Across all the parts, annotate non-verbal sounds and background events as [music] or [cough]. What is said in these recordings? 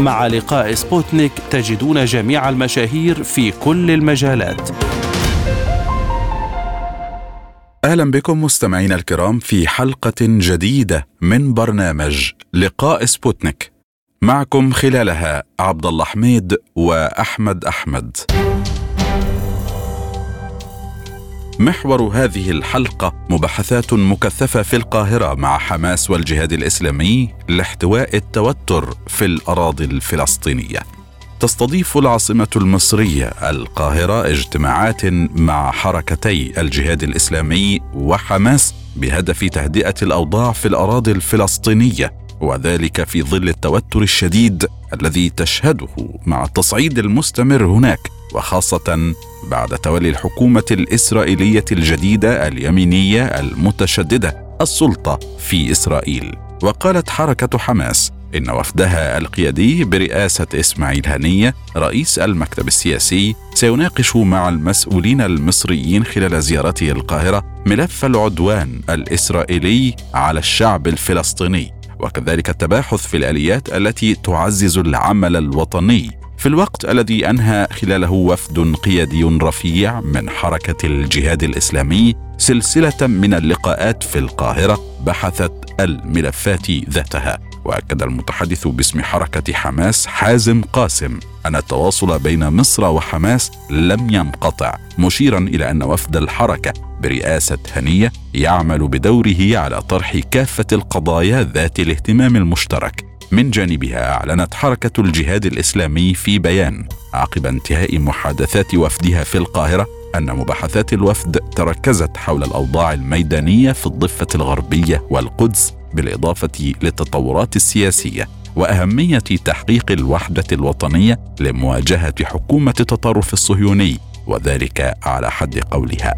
مع لقاء سبوتنيك تجدون جميع المشاهير في كل المجالات. أهلا بكم مستمعينا الكرام في حلقة جديدة من برنامج لقاء سبوتنيك. معكم خلالها عبد الله حميد وأحمد أحمد. محور هذه الحلقة مباحثات مكثفة في القاهرة مع حماس والجهاد الإسلامي لاحتواء التوتر في الأراضي الفلسطينية. تستضيف العاصمة المصرية القاهرة اجتماعات مع حركتي الجهاد الإسلامي وحماس بهدف تهدئة الأوضاع في الأراضي الفلسطينية وذلك في ظل التوتر الشديد الذي تشهده مع التصعيد المستمر هناك وخاصة بعد تولي الحكومة الإسرائيلية الجديدة اليمينية المتشددة السلطة في إسرائيل. وقالت حركة حماس إن وفدها القيادي برئاسة إسماعيل هنيه رئيس المكتب السياسي سيناقش مع المسؤولين المصريين خلال زيارته القاهرة ملف العدوان الإسرائيلي على الشعب الفلسطيني. وكذلك التباحث في الآليات التي تعزز العمل الوطني. في الوقت الذي أنهى خلاله وفد قيادي رفيع من حركة الجهاد الإسلامي سلسلة من اللقاءات في القاهرة بحثت الملفات ذاتها. وأكد المتحدث باسم حركة حماس حازم قاسم أن التواصل بين مصر وحماس لم ينقطع مشيرا إلى أن وفد الحركة برئاسة هنية يعمل بدوره على طرح كافة القضايا ذات الاهتمام المشترك. من جانبها أعلنت حركة الجهاد الإسلامي في بيان عقب انتهاء محادثات وفدها في القاهرة أن مباحثات الوفد تركزت حول الأوضاع الميدانية في الضفة الغربية والقدس بالإضافة للتطورات السياسية وأهمية تحقيق الوحدة الوطنية لمواجهة حكومة التطرف الصهيوني وذلك على حد قولها.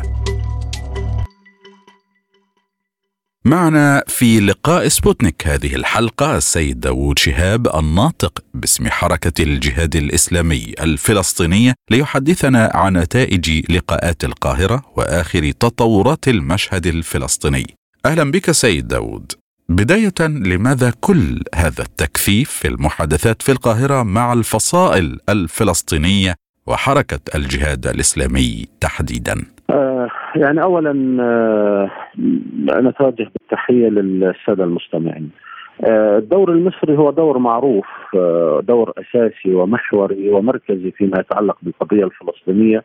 معنا في لقاء سبوتنيك هذه الحلقة السيد داوود شهاب الناطق باسم حركة الجهاد الإسلامي الفلسطينية ليحدثنا عن نتائج لقاءات القاهرة وآخر تطورات المشهد الفلسطيني. أهلا بك سيد داوود. بداية لماذا كل هذا التكثيف في المحادثات في القاهرة مع الفصائل الفلسطينية وحركة الجهاد الإسلامي تحديدا؟ آه يعني أولا آه نتوجه بالتحية للسادة المستمعين. آه الدور المصري هو دور معروف آه دور أساسي ومحوري ومركزي فيما يتعلق بالقضية الفلسطينية.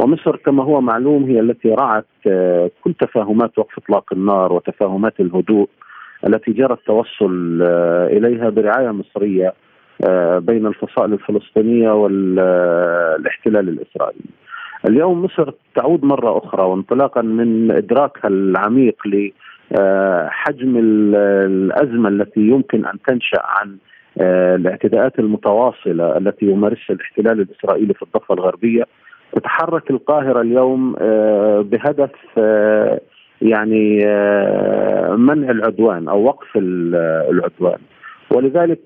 ومصر كما هو معلوم هي التي رعت آه كل تفاهمات وقف إطلاق النار وتفاهمات الهدوء. التي جرى التوصل إليها برعاية مصرية بين الفصائل الفلسطينية والاحتلال الإسرائيلي. اليوم مصر تعود مرة أخرى وانطلاقا من إدراكها العميق لحجم الأزمة التي يمكن أن تنشأ عن الاعتداءات المتواصلة التي يمارسها الاحتلال الإسرائيلي في الضفة الغربية تتحرك القاهرة اليوم بهدف يعني منع العدوان أو وقف العدوان. ولذلك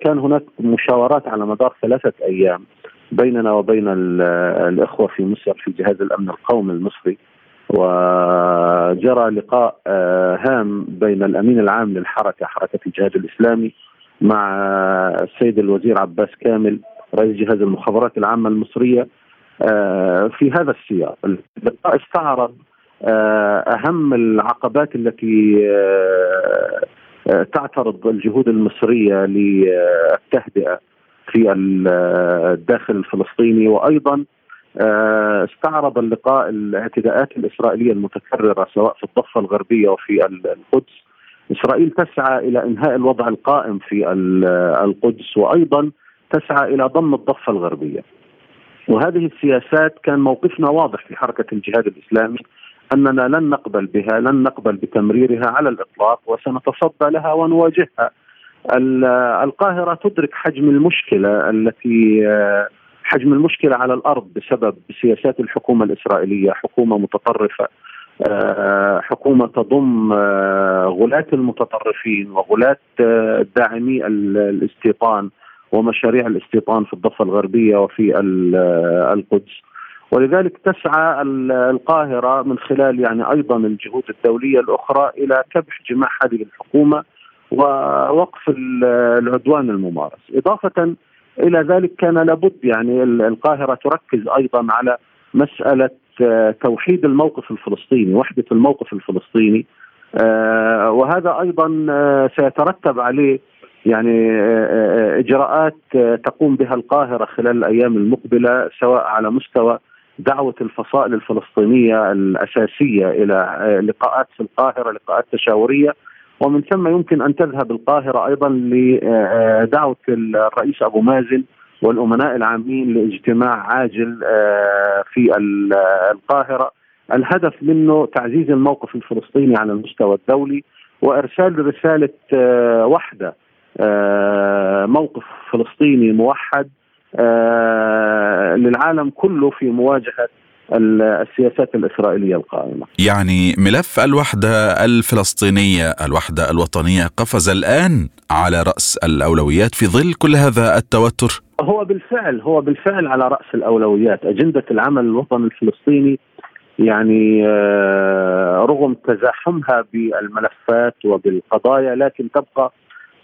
كان هناك مشاورات على مدار ثلاثة أيام بيننا وبين الإخوة في مصر في جهاز الأمن القومي المصري. وجرى لقاء هام بين الأمين العام للحركة حركة الجهاد الإسلامي مع السيد الوزير عباس كامل رئيس جهاز المخابرات العامة المصرية في هذا السياق. اللقاء استعرض أهم العقبات التي تعترض الجهود المصرية للتهدئة في الداخل الفلسطيني. وأيضا استعرض اللقاء الاعتداءات الإسرائيلية المتكررة سواء في الضفة الغربية وفي القدس. إسرائيل تسعى إلى إنهاء الوضع القائم في القدس وأيضا تسعى إلى ضم الضفة الغربية. وهذه السياسات كان موقفنا واضح في حركة الجهاد الإسلامي أننا لن نقبل بها لن نقبل بتمريرها على الإطلاق وسنتصدى لها ونواجهها القاهرة تدرك حجم المشكلة التي حجم المشكلة على الأرض بسبب سياسات الحكومة الإسرائيلية، حكومة متطرفة آه، حكومة تضم آه، غلاة المتطرفين وغلاة داعمي الاستيطان ومشاريع الاستيطان في الضفة الغربية وفي القدس. ولذلك تسعى القاهرة من خلال يعني أيضا الجهود الدولية الأخرى إلى كبح جماح هذه الحكومة ووقف العدوان الممارس، إضافة إلى ذلك كان لابد يعني القاهرة تركز أيضا على مسألة آه، توحيد الموقف الفلسطيني، وحدة الموقف الفلسطيني آه، وهذا أيضا آه، سيترتب عليه يعني إجراءات تقوم بها القاهرة خلال الأيام المقبلة سواء على مستوى دعوة الفصائل الفلسطينية الأساسية إلى لقاءات في القاهرة لقاءات تشاورية. ومن ثم يمكن أن تذهب القاهرة أيضا لدعوة الرئيس أبو مازن والأمناء العامين لاجتماع عاجل آه، في القاهرة. الهدف منه تعزيز الموقف الفلسطيني على المستوى الدولي وإرسال رسالة آه، وحده آه، موقف فلسطيني موحد للعالم كله في مواجهة السياسات الإسرائيلية القائمة. يعني ملف الوحدة الفلسطينية الوحدة الوطنية قفز الآن على رأس الأولويات في ظل كل هذا التوتر. هو بالفعل هو بالفعل على رأس الأولويات. أجندة العمل الوطني الفلسطيني يعني آه، رغم تزاحمها بالملفات وبالقضايا لكن تبقى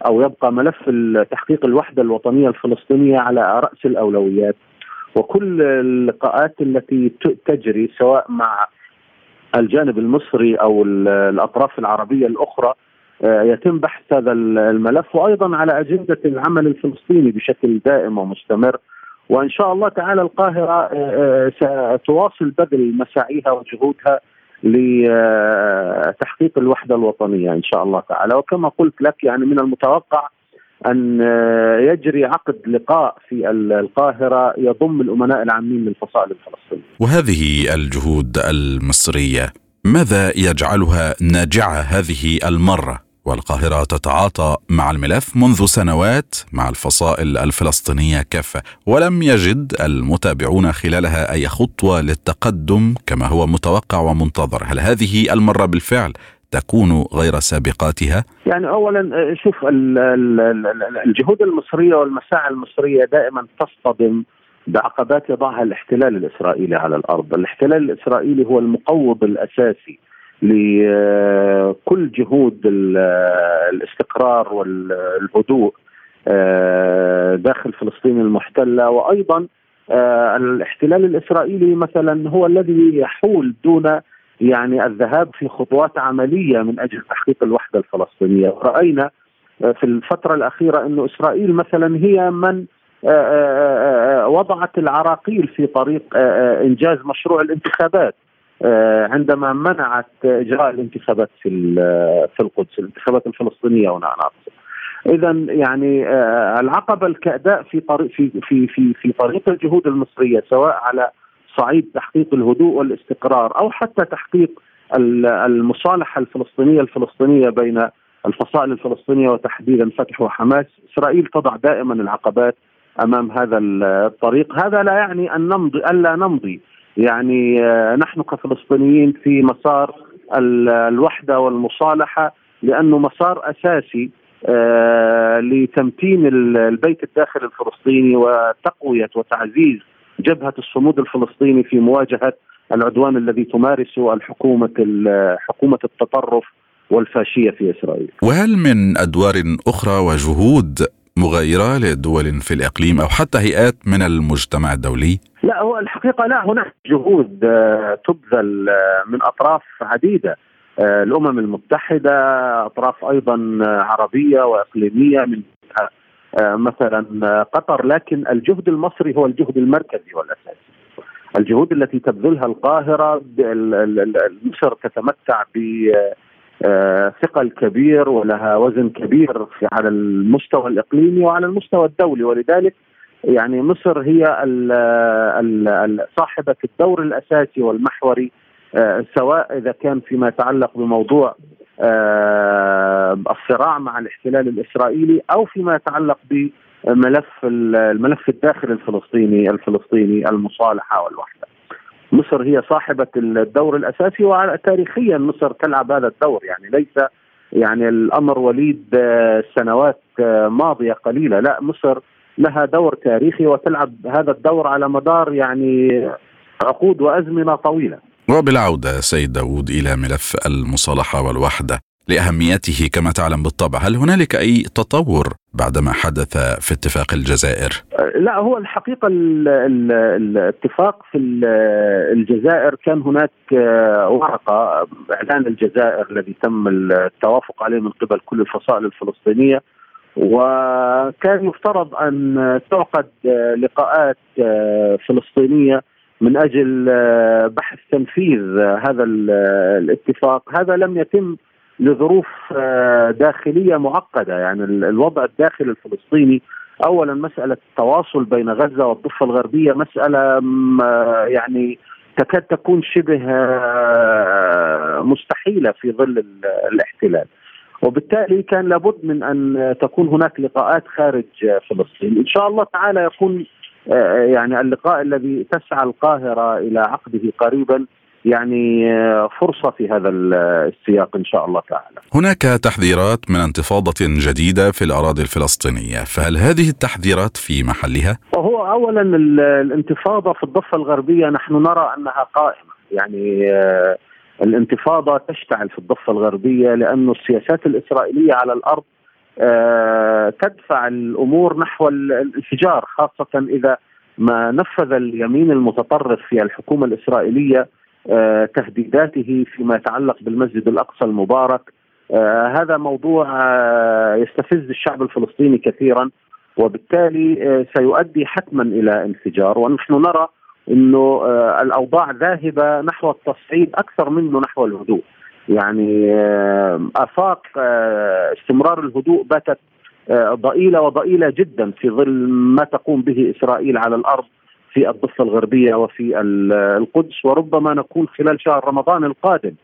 أو يبقى ملف تحقيق الوحدة الوطنية الفلسطينية على رأس الأولويات. وكل اللقاءات التي تجري سواء مع الجانب المصري أو الأطراف العربية الأخرى آه، يتم بحث هذا الملف وأيضا على أجندة العمل الفلسطيني بشكل دائم ومستمر. وإن شاء الله تعالى القاهرة آه، آه، ستواصل بذل مساعيها وجهودها لتحقيق الوحدة الوطنية إن شاء الله تعالى وكما قلت لك يعني من المتوقع أن يجري عقد لقاء في القاهرة يضم الأمناء العامين للفصائل الفلسطينية. وهذه الجهود المصرية ماذا يجعلها ناجعة هذه المرة؟ والقاهرة تتعاطى مع الملف منذ سنوات مع الفصائل الفلسطينية كافة ولم يجد المتابعون خلالها أي خطوة للتقدم كما هو متوقع ومنتظر هل هذه المرة بالفعل تكون غير سابقاتها؟ يعني اولا شوف الجهود المصرية والمساعي المصرية دائما تصطدم بعقبات يضعها الاحتلال الإسرائيلي على الأرض، الاحتلال الإسرائيلي هو المقوض الأساسي لكل جهود الاستقرار والهدوء آه، داخل فلسطين المحتلة. وأيضا آه، الاحتلال الإسرائيلي مثلا هو الذي يحول دون يعني الذهاب في خطوات عملية من أجل تحقيق الوحدة الفلسطينية، راينا آه، في الفترة الأخيرة إنه إسرائيل مثلا هي من وضعت العراقيل في طريق إنجاز مشروع الانتخابات. عندما منعت إجراء الانتخابات في في القدس الانتخابات الفلسطينية هنا أنا اذا يعني آه، العقبة الكأداء في طريق في في في في طريق الجهود المصرية سواء على صعيد تحقيق الهدوء والاستقرار أو حتى تحقيق المصالحة الفلسطينية الفلسطينية بين الفصائل الفلسطينية وتحديدا فتح وحماس، إسرائيل تضع دائما العقبات أمام هذا الطريق، هذا لا يعني أن نمضي الا نمضي يعني آه، نحن كفلسطينيين في مسار الوحدة والمصالحة لأنه مسار أساسي آه، لتمتين البيت الداخلي الفلسطيني وتقوية وتعزيز جبهة الصمود الفلسطيني في مواجهة العدوان الذي تمارسه الحكومة حكومة التطرف والفاشية في إسرائيل. وهل من أدوار أخرى وجهود مغايرة لدول في الإقليم أو حتى هيئات من المجتمع الدولي؟ لا هو الحقيقة لا هناك جهود آه، تبذل آه، من أطراف عديدة. آه، الأمم المتحدة أطراف أيضا عربية وإقليمية من مثلا قطر. لكن الجهد المصري هو الجهد المركزي والأساسي. الجهود التي تبذلها القاهرة مصر تتمتع ب ثقل كبير ولها وزن كبير في على المستوى الإقليمي وعلى المستوى الدولي ولذلك يعني مصر هي صاحبة الدور الأساسي والمحوري آه، سواء إذا كان فيما يتعلق بموضوع آه، الصراع مع الاحتلال الإسرائيلي أو فيما يتعلق ملف الملف الداخلي الفلسطيني الفلسطيني المصالحة والوحدة. مصر هي صاحبة الدور الأساسي وتاريخيا مصر تلعب هذا الدور. يعني ليس يعني الأمر وليد سنوات ماضية قليلة. لا مصر لها دور تاريخي وتلعب هذا الدور على مدار يعني عقود وأزمنة طويلة. وبالعوده سيد داوود إلى ملف المصالحة والوحدة. لأهميته كما تعلم بالطبع، هل هنالك أي تطور بعدما حدث في اتفاق الجزائر؟ لا هو الحقيقة الاتفاق في الجزائر كان هناك ورقة إعلان الجزائر الذي تم التوافق عليه من قبل كل الفصائل الفلسطينية وكان يفترض أن تعقد لقاءات فلسطينية من أجل بحث تنفيذ هذا الاتفاق هذا لم يتم لظروف داخلية معقدة. يعني الوضع الداخلي الفلسطيني اولا مسألة التواصل بين غزة والضفة الغربية مسألة يعني تكاد تكون شبه مستحيلة في ظل الاحتلال. وبالتالي كان لابد من أن تكون هناك لقاءات خارج فلسطين. إن شاء الله تعالى يكون يعني اللقاء الذي تسعى القاهرة إلى عقده قريبا. يعني فرصة في هذا السياق إن شاء الله تعالى. هناك تحذيرات من انتفاضة جديدة في الأراضي الفلسطينية، فهل هذه التحذيرات في محلها؟ وهو اولا الانتفاضة في الضفة الغربية نحن نرى أنها قائمة، يعني الانتفاضة تشتعل في الضفة الغربية لأن السياسات الإسرائيلية على الأرض تدفع الأمور نحو الانفجار خاصة إذا ما نفذ اليمين المتطرف في الحكومة الإسرائيلية تهديداته فيما يتعلق بالمسجد الأقصى المبارك. هذا موضوع يستفز الشعب الفلسطيني كثيرا وبالتالي سيؤدي حتما إلى انفجار. ونحن نرى إنه الأوضاع ذاهبة نحو التصعيد أكثر منه نحو الهدوء. يعني آفاق استمرار الهدوء باتت ضئيلة وضئيلة جدا في ظل ما تقوم به إسرائيل على الأرض. في الضفة الغربية وفي القدس وربما نكون خلال شهر رمضان القادم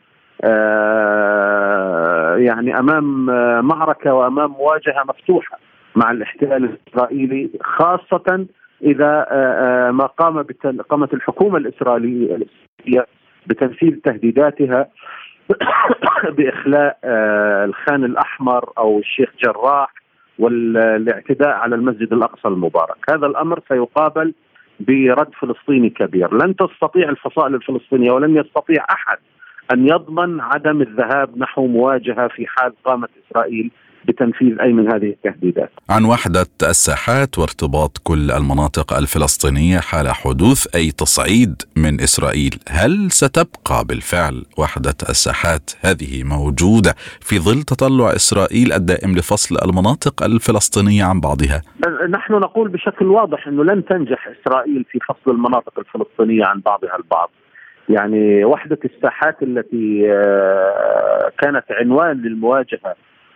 يعني أمام معركة وأمام مواجهة مفتوحة مع الاحتلال الإسرائيلي خاصة إذا ما قام قامت الحكومة الإسرائيلية بتنفيذ تهديداتها [coughs] بإخلاء الخان الأحمر أو الشيخ جراح والاعتداء على المسجد الأقصى المبارك، هذا الأمر سيقابل برد فلسطيني كبير، لن تستطيع الفصائل الفلسطينية ولن يستطيع أحد أن يضمن عدم الذهاب نحو مواجهة في حال قامت إسرائيل بتنفيذ أي من هذه التهديدات. عن وحدة الساحات وارتباط كل المناطق الفلسطينية حال حدوث أي تصعيد من إسرائيل، هل ستبقى بالفعل وحدة الساحات هذه موجودة في ظل تطلع إسرائيل الدائم لفصل المناطق الفلسطينية عن بعضها؟ نحن نقول بشكل واضح إنه لن تنجح إسرائيل في فصل المناطق الفلسطينية عن بعضها البعض. يعني وحدة الساحات التي كانت عنوان للمواجهة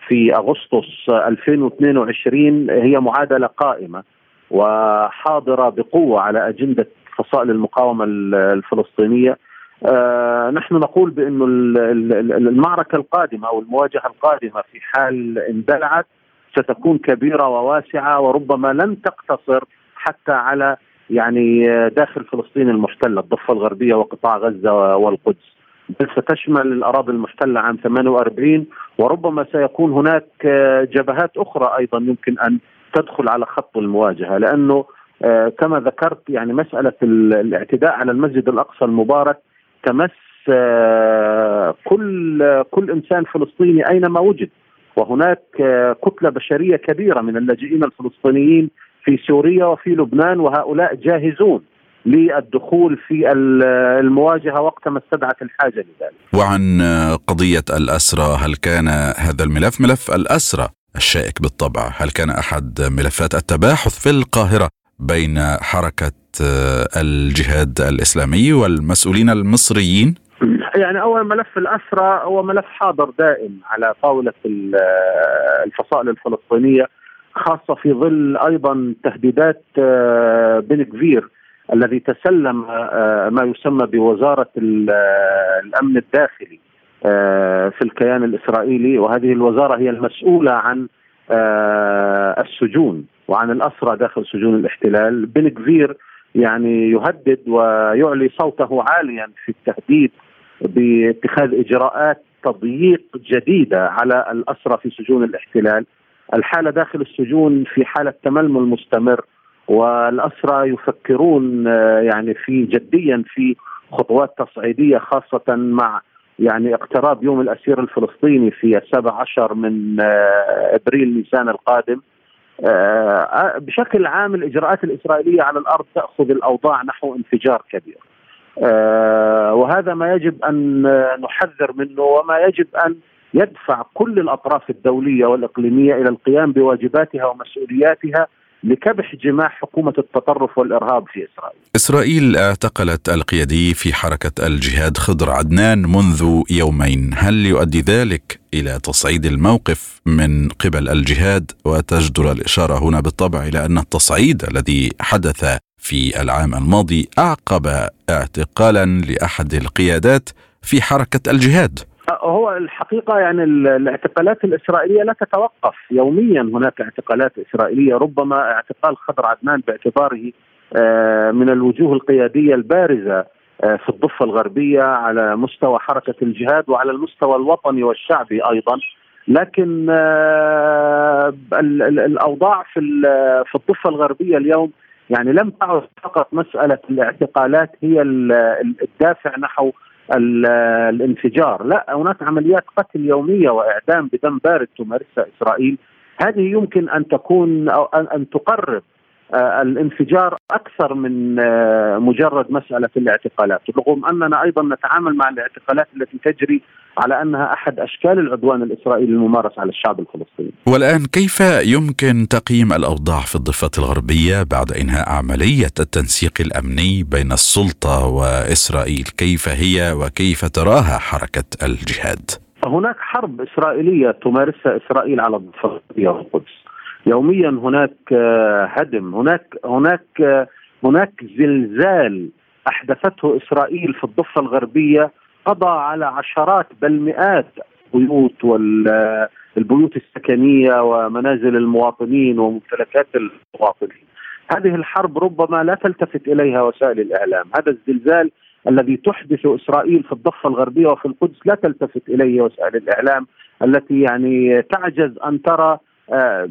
في أغسطس 2022 هي معادلة قائمة وحاضرة بقوة على أجندة فصائل المقاومة الفلسطينية. آه نحن نقول بأنه المعركة القادمة أو المواجهة القادمة في حال اندلعت ستكون كبيرة وواسعة وربما لن تقتصر حتى على يعني داخل فلسطين المحتلة الضفة الغربية وقطاع غزة والقدس. بل ستشمل الأراضي المحتلة عام 48 وربما سيكون هناك جبهات أخرى أيضا يمكن أن تدخل على خط المواجهة لأنه كما ذكرت يعني مسألة الاعتداء على المسجد الأقصى المبارك تمس كل كل إنسان فلسطيني أينما وجد. وهناك كتلة بشرية كبيرة من اللاجئين الفلسطينيين في سوريا وفي لبنان وهؤلاء جاهزون. للدخول في المواجهة وقت ما استدعت الحاجة لذلك. وعن قضية الأسرى هل كان هذا الملف ملف الأسرى الشائك بالطبع هل كان أحد ملفات التباحث في القاهرة بين حركة الجهاد الإسلامي والمسؤولين المصريين؟ يعني أول ملف الأسرى هو ملف حاضر دائم على طاولة الفصائل الفلسطينية خاصة في ظل أيضا تهديدات بن كفير الذي تسلم ما يسمى بوزارة الأمن الداخلي في الكيان الإسرائيلي. وهذه الوزارة هي المسؤولة عن السجون وعن الأسرى داخل سجون الاحتلال. بن كفير يعني يهدد ويعلي صوته عاليا في التهديد باتخاذ إجراءات تضييق جديدة على الأسرى في سجون الاحتلال. الحالة داخل السجون في حالة تململ مستمر. والأسرى يفكرون آه، يعني في جديا في خطوات تصعيدية خاصة مع يعني اقتراب يوم الأسير الفلسطيني في السابع عشر من آه، إبريل نيسان القادم. آه، بشكل عام الإجراءات الإسرائيلية على الأرض تأخذ الأوضاع نحو انفجار كبير. وهذا ما يجب أن نحذر منه وما يجب أن يدفع كل الأطراف الدولية والإقليمية إلى القيام بواجباتها ومسؤولياتها لكبح جماح حكومة التطرف والإرهاب في إسرائيل. إسرائيل اعتقلت القيادي في حركة الجهاد خضر عدنان منذ يومين، هل يؤدي ذلك إلى تصعيد الموقف من قبل الجهاد وتجدر الإشارة هنا بالطبع إلى أن التصعيد الذي حدث في العام الماضي أعقب اعتقالا لأحد القيادات في حركة الجهاد. هو الحقيقة يعني الاعتقالات الإسرائيلية لا تتوقف يوميا. هناك اعتقالات إسرائيلية ربما اعتقال خضر عدنان باعتباره آه، من الوجوه القيادية البارزة آه، في الضفة الغربية على مستوى حركة الجهاد وعلى المستوى الوطني والشعبي أيضا. لكن آه، الأوضاع في في الضفة الغربية اليوم يعني لم تعد فقط مسألة الاعتقالات هي الدافع نحو الانفجار. لا هناك عمليات قتل يومية وإعدام بدم بارد تمارسها إسرائيل. هذه يمكن أن تكون أو أن تقرب الانفجار أكثر من آه، مجرد مسألة الاعتقالات، رغم أننا أيضا نتعامل مع الاعتقالات التي تجري على أنها أحد أشكال العدوان الإسرائيلي الممارس على الشعب الفلسطيني. والآن كيف يمكن تقييم الأوضاع في الضفه الغربية بعد إنهاء عملية التنسيق الأمني بين السلطة وإسرائيل؟ كيف هي وكيف تراها حركة الجهاد؟ هناك حرب إسرائيلية تمارسها إسرائيل على الضفه الغربية والقدس. يوميا هناك آه، هدم. هناك هناك آه، هناك زلزال أحدثته إسرائيل في الضفة الغربية. قضى على عشرات بل مئات بيوت والبيوت السكنية ومنازل المواطنين وممتلكات المواطنين. هذه الحرب ربما لا تلتفت إليها وسائل الإعلام، هذا الزلزال الذي تحدثه إسرائيل في الضفة الغربية وفي القدس لا تلتفت إليه وسائل الإعلام التي يعني تعجز أن ترى آه،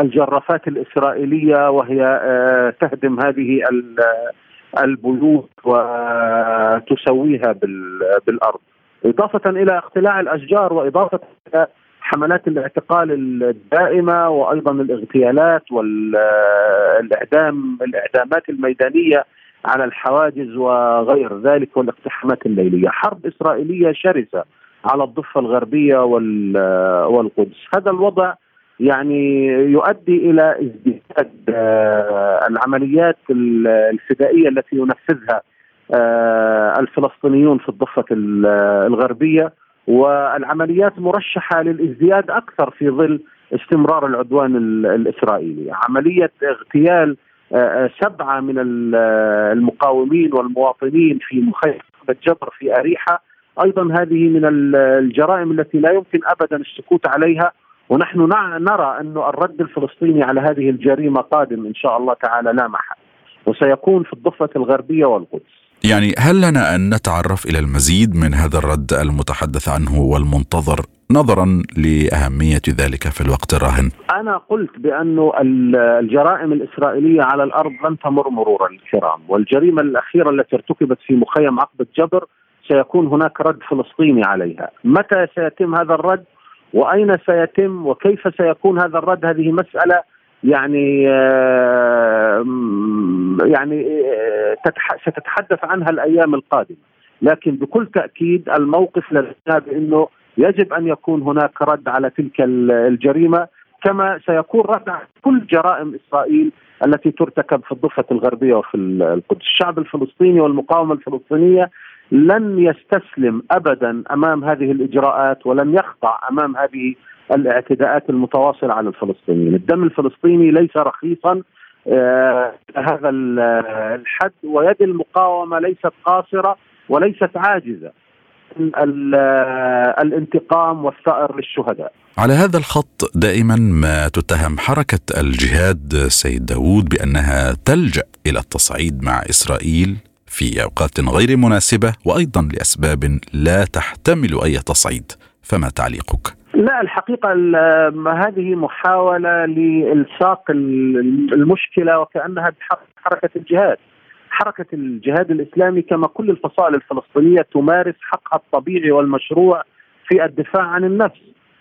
الجرافات الإسرائيلية وهي آه، تهدم هذه البيوت وتسويها بالأرض. إضافة إلى اقتلاع الأشجار وإضافة إلى حملات الاعتقال الدائمة وأيضا الاغتيالات والإعدام الإعدامات الميدانية على الحواجز وغير ذلك والاقتحامات الليلية، حرب إسرائيلية شرسة على الضفة الغربية والقدس، هذا الوضع يعني يؤدي إلى ازدياد آه، العمليات الفدائية التي ينفذها آه، الفلسطينيون في الضفة الغربية. والعمليات مرشحة للازدياد أكثر في ظل استمرار العدوان الإسرائيلي، عملية اغتيال آه، سبعة من المقاومين والمواطنين في مخيم جبر في أريحة. أيضا هذه من الجرائم التي لا يمكن ابدا السكوت عليها. ونحن نرى أن الرد الفلسطيني على هذه الجريمة قادم إن شاء الله تعالى لا محل وسيكون في الضفة الغربية والقدس. يعني هل لنا أن نتعرف إلى المزيد من هذا الرد المتحدث عنه والمنتظر نظرا لأهمية ذلك في الوقت الراهن؟ أنا قلت بأن الجرائم الإسرائيلية على الأرض لن تمر مرورا الكرام والجريمة الأخيرة التي ارتكبت في مخيم عقبة جبر سيكون هناك رد فلسطيني عليها. متى سيتم هذا الرد؟ وأين سيتم وكيف سيكون هذا الرد؟ هذه مسألة يعني آه، يعني آه، ستتحدث عنها الأيام القادمة. لكن بكل تأكيد الموقف لدينا بانه يجب أن يكون هناك رد على تلك الجريمة كما سيكون رد على كل جرائم إسرائيل التي ترتكب في الضفة الغربية وفي القدس، الشعب الفلسطيني والمقاومة الفلسطينية لن يستسلم ابدا أمام هذه الإجراءات ولن يخضع أمام هذه الاعتداءات المتواصلة على الفلسطينيين، الدم الفلسطيني ليس رخيصا آه هذا الحد ويد المقاومة ليست قاصرة وليست عاجزة. الانتقام والثأر للشهداء. على هذا الخط دائما ما تتهم حركة الجهاد سيد داود بأنها تلجأ إلى التصعيد مع إسرائيل. في أوقات غير مناسبة وأيضا لأسباب لا تحتمل أي تصعيد. فما تعليقك؟ لا الحقيقة هذه محاولة لإلصاق المشكلة وكأنها حركة الجهاد. حركة الجهاد الإسلامي كما كل الفصائل الفلسطينية تمارس حقها الطبيعي والمشروع في الدفاع عن النفس.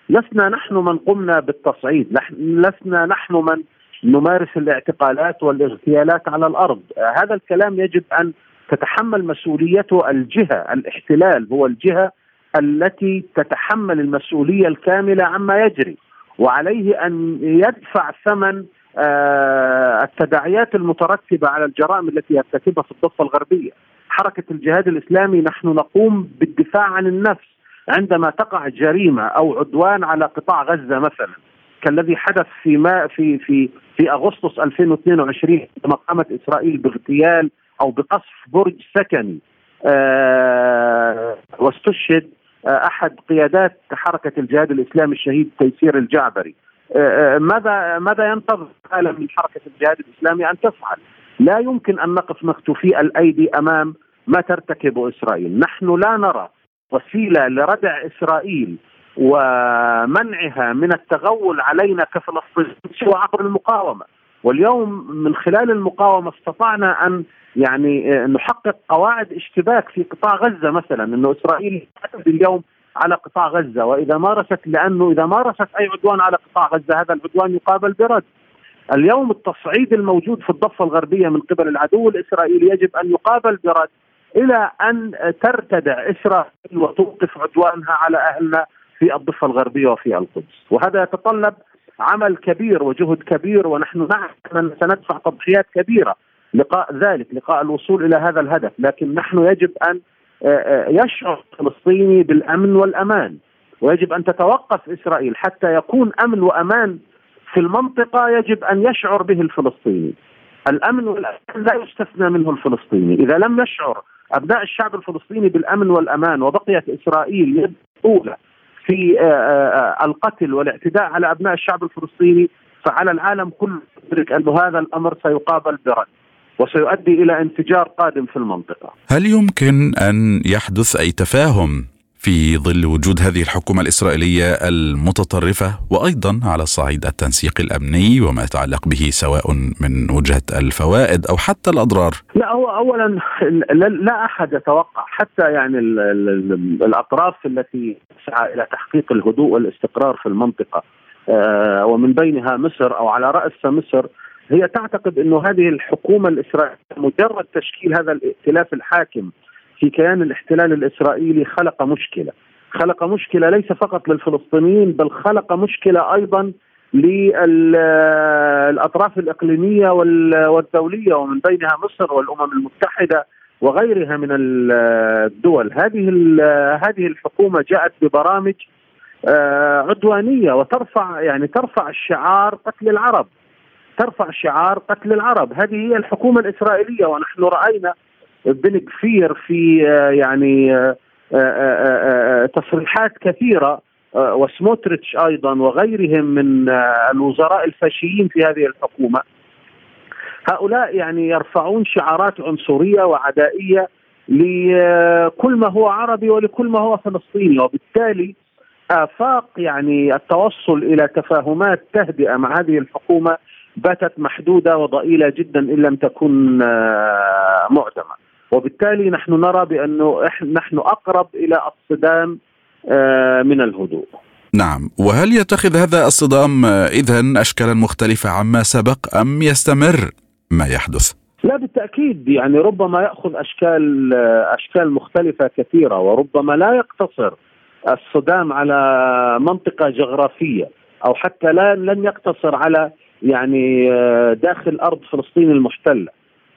لسنا نحن من قمنا بالتصعيد. لسنا نحن من نمارس الاعتقالات والاغتيالات على الأرض. هذا الكلام يجب أن تتحمل مسؤوليته الجهة الاحتلال هو الجهة التي تتحمل المسؤولية الكاملة عما يجري وعليه أن يدفع ثمن آه، التداعيات المترتبة على الجرائم التي يرتكبها في الضفة الغربية. حركة الجهاد الإسلامي نحن نقوم بالدفاع عن النفس عندما تقع جريمة أو عدوان على قطاع غزة مثلا كالذي حدث في ما في في في أغسطس 2022 عندما قامت إسرائيل باغتيال أو بقصف برج سكني. آه واستشهد آه أحد قيادات حركة الجهاد الإسلامي الشهيد تيسير الجعبري. آه, ماذا ماذا ينتظر العالم من حركة الجهاد الإسلامي أن تفعل؟ لا يمكن أن نقف مكتوفي الأيدي أمام ما ترتكبه إسرائيل، نحن لا نرى وسيلة لردع إسرائيل ومنعها من التغول علينا كفلسطينيين سوى عبر المقاومة. واليوم من خلال المقاومة استطعنا أن يعني نحقق قواعد اشتباك في قطاع غزة مثلا إنه إسرائيل اليوم على قطاع غزة وإذا مارست لأنه إذا مارست أي عدوان على قطاع غزة هذا العدوان يقابل برد. اليوم التصعيد الموجود في الضفة الغربية من قبل العدو الإسرائيلي يجب أن يقابل برد إلى أن ترتدع إسرائيل وتوقف عدوانها على أهلنا في الضفة الغربية وفي القدس، وهذا يتطلب عمل كبير وجهد كبير ونحن نعلم ان سندفع تضحيات كبيرة لقاء ذلك لقاء الوصول إلى هذا الهدف، لكن نحن يجب أن آه، آه، يشعر الفلسطيني بالأمن والأمان. ويجب أن تتوقف إسرائيل حتى يكون أمن وأمان في المنطقة يجب أن يشعر به الفلسطيني. الأمن والأمان لا يستثنى منه الفلسطيني، إذا لم يشعر أبناء الشعب الفلسطيني بالأمن والأمان وبقيت إسرائيل يد أولى في آه، القتل والاعتداء على أبناء الشعب الفلسطيني فعلى العالم كله يدرك أن هذا الأمر سيقابل برد. وسيؤدي إلى انفجار قادم في المنطقة. هل يمكن أن يحدث أي تفاهم في ظل وجود هذه الحكومة الإسرائيلية المتطرفة وأيضا على صعيد التنسيق الأمني وما يتعلق به سواء من وجهة الفوائد أو حتى الأضرار؟ لا هو اولا لا أحد يتوقع حتى يعني ال ال الأطراف التي تسعى إلى تحقيق الهدوء والاستقرار في المنطقة آه، ومن بينها مصر أو على رأس مصر هي تعتقد إنه هذه الحكومة الإسرائيلية مجرد تشكيل هذا الائتلاف الحاكم في كيان الاحتلال الإسرائيلي خلق مشكلة، خلق مشكلة ليس فقط للفلسطينيين بل خلق مشكلة أيضا للاطراف الإقليمية والدولية ومن بينها مصر والأمم المتحدة وغيرها من الدول، هذه هذه الحكومة جاءت ببرامج آه، عدوانية وترفع يعني ترفع الشعار قتل العرب. ترفع شعار قتل العرب. هذه هي الحكومة الإسرائيلية ونحن رأينا بن كفير في آه، يعني آه، آه، تصريحات كثيرة وسموتريتش أيضا وغيرهم من الوزراء الفاشيين في هذه الحكومة. هؤلاء يعني يرفعون شعارات عنصرية وعدائية لكل ما هو عربي ولكل ما هو فلسطيني وبالتالي آفاق يعني التوصل إلى تفاهمات تهدئة مع هذه الحكومة باتت محدودة وضئيلة جدا إن لم تكن معدمه. وبالتالي نحن نرى بانه نحن أقرب إلى الصدام آه، من الهدوء. نعم، وهل يتخذ هذا الصدام آه، اذا اشكالا مختلفة عما سبق أم يستمر ما يحدث؟ لا بالتأكيد يعني ربما يأخذ أشكال آه، أشكال مختلفة كثيرة وربما لا يقتصر الصدام على منطقة جغرافية أو حتى لا لن يقتصر على يعني داخل أرض فلسطين المحتلة.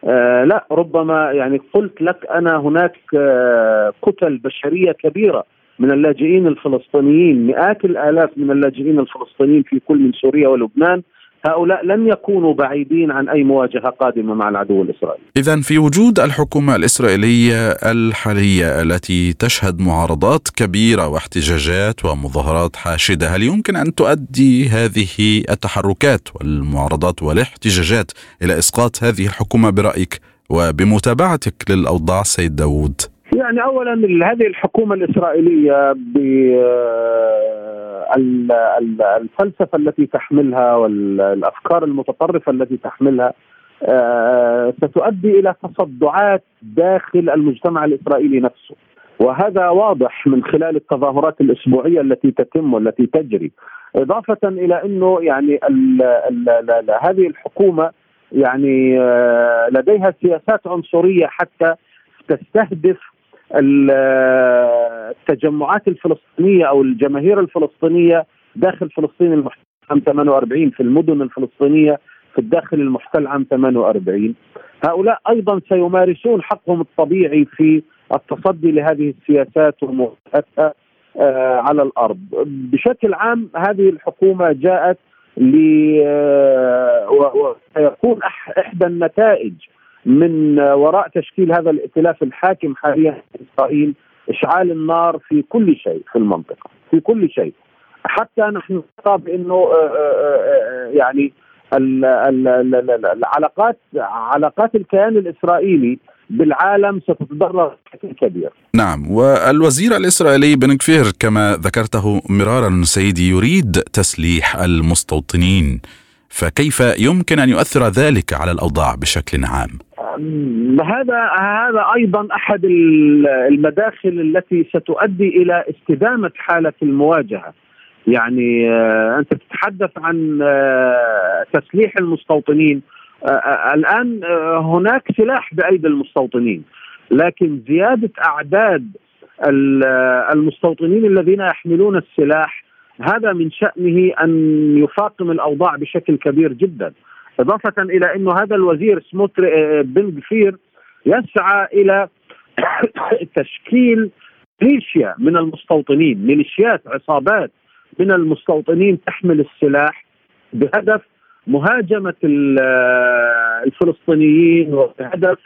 آه لا ربما يعني قلت لك أنا هناك آه كتل بشرية كبيرة من اللاجئين الفلسطينيين مئات الآلاف من اللاجئين الفلسطينيين في كل من سوريا ولبنان. هؤلاء لن يكونوا بعيدين عن أي مواجهة قادمة مع العدو الإسرائيلي. إذا في وجود الحكومة الإسرائيلية الحالية التي تشهد معارضات كبيرة واحتجاجات ومظاهرات حاشدة، هل يمكن أن تؤدي هذه التحركات والمعارضات والاحتجاجات إلى إسقاط هذه الحكومة برأيك وبمتابعتك للأوضاع سيد داوود؟ يعني اولا هذه الحكومة الإسرائيلية ب الفلسفة التي تحملها والأفكار المتطرفة التي تحملها آه، ستؤدي إلى تصدعات داخل المجتمع الإسرائيلي نفسه. وهذا واضح من خلال التظاهرات الأسبوعية التي تتم والتي تجري. إضافة إلى أنه يعني ال ال ال هذه الحكومة يعني آه، لديها سياسات عنصرية حتى تستهدف التجمعات الفلسطينية أو الجماهير الفلسطينية داخل فلسطين المحتل عام 48 في المدن الفلسطينية في الداخل المحتل عام 48 هؤلاء أيضا سيمارسون حقهم الطبيعي في التصدي لهذه السياسات ومواجهتها آه، على الأرض. بشكل عام هذه الحكومة جاءت ل آه، وسيكون إحدى النتائج من وراء تشكيل هذا الائتلاف الحاكم حاليا في إسرائيل إشعال النار في كل شيء في المنطقة في كل شيء حتى نحن نرى بأنه آه، آه، آه، يعني العلاقات علاقات الكيان الإسرائيلي بالعالم ستتضرر بشكل كبير. نعم والوزير الإسرائيلي بن كفير كما ذكرته مرارا سيدي يريد تسليح المستوطنين فكيف يمكن أن يؤثر ذلك على الأوضاع بشكل عام؟ هذا هذا أيضا أحد المداخل التي ستؤدي إلى استدامة حالة المواجهة. يعني آه، أنت تتحدث عن آه، تسليح المستوطنين. آه، الآن هناك سلاح بأيدي المستوطنين. لكن زيادة أعداد المستوطنين الذين يحملون السلاح هذا من شأنه أن يفاقم الأوضاع بشكل كبير جدا. إضافة إلى أنه هذا الوزير سموتر آه، بن غفير يسعى إلى [coughs] تشكيل ميليشيا من المستوطنين ميليشيات عصابات من المستوطنين تحمل السلاح بهدف مهاجمة آه، الفلسطينيين وبهدف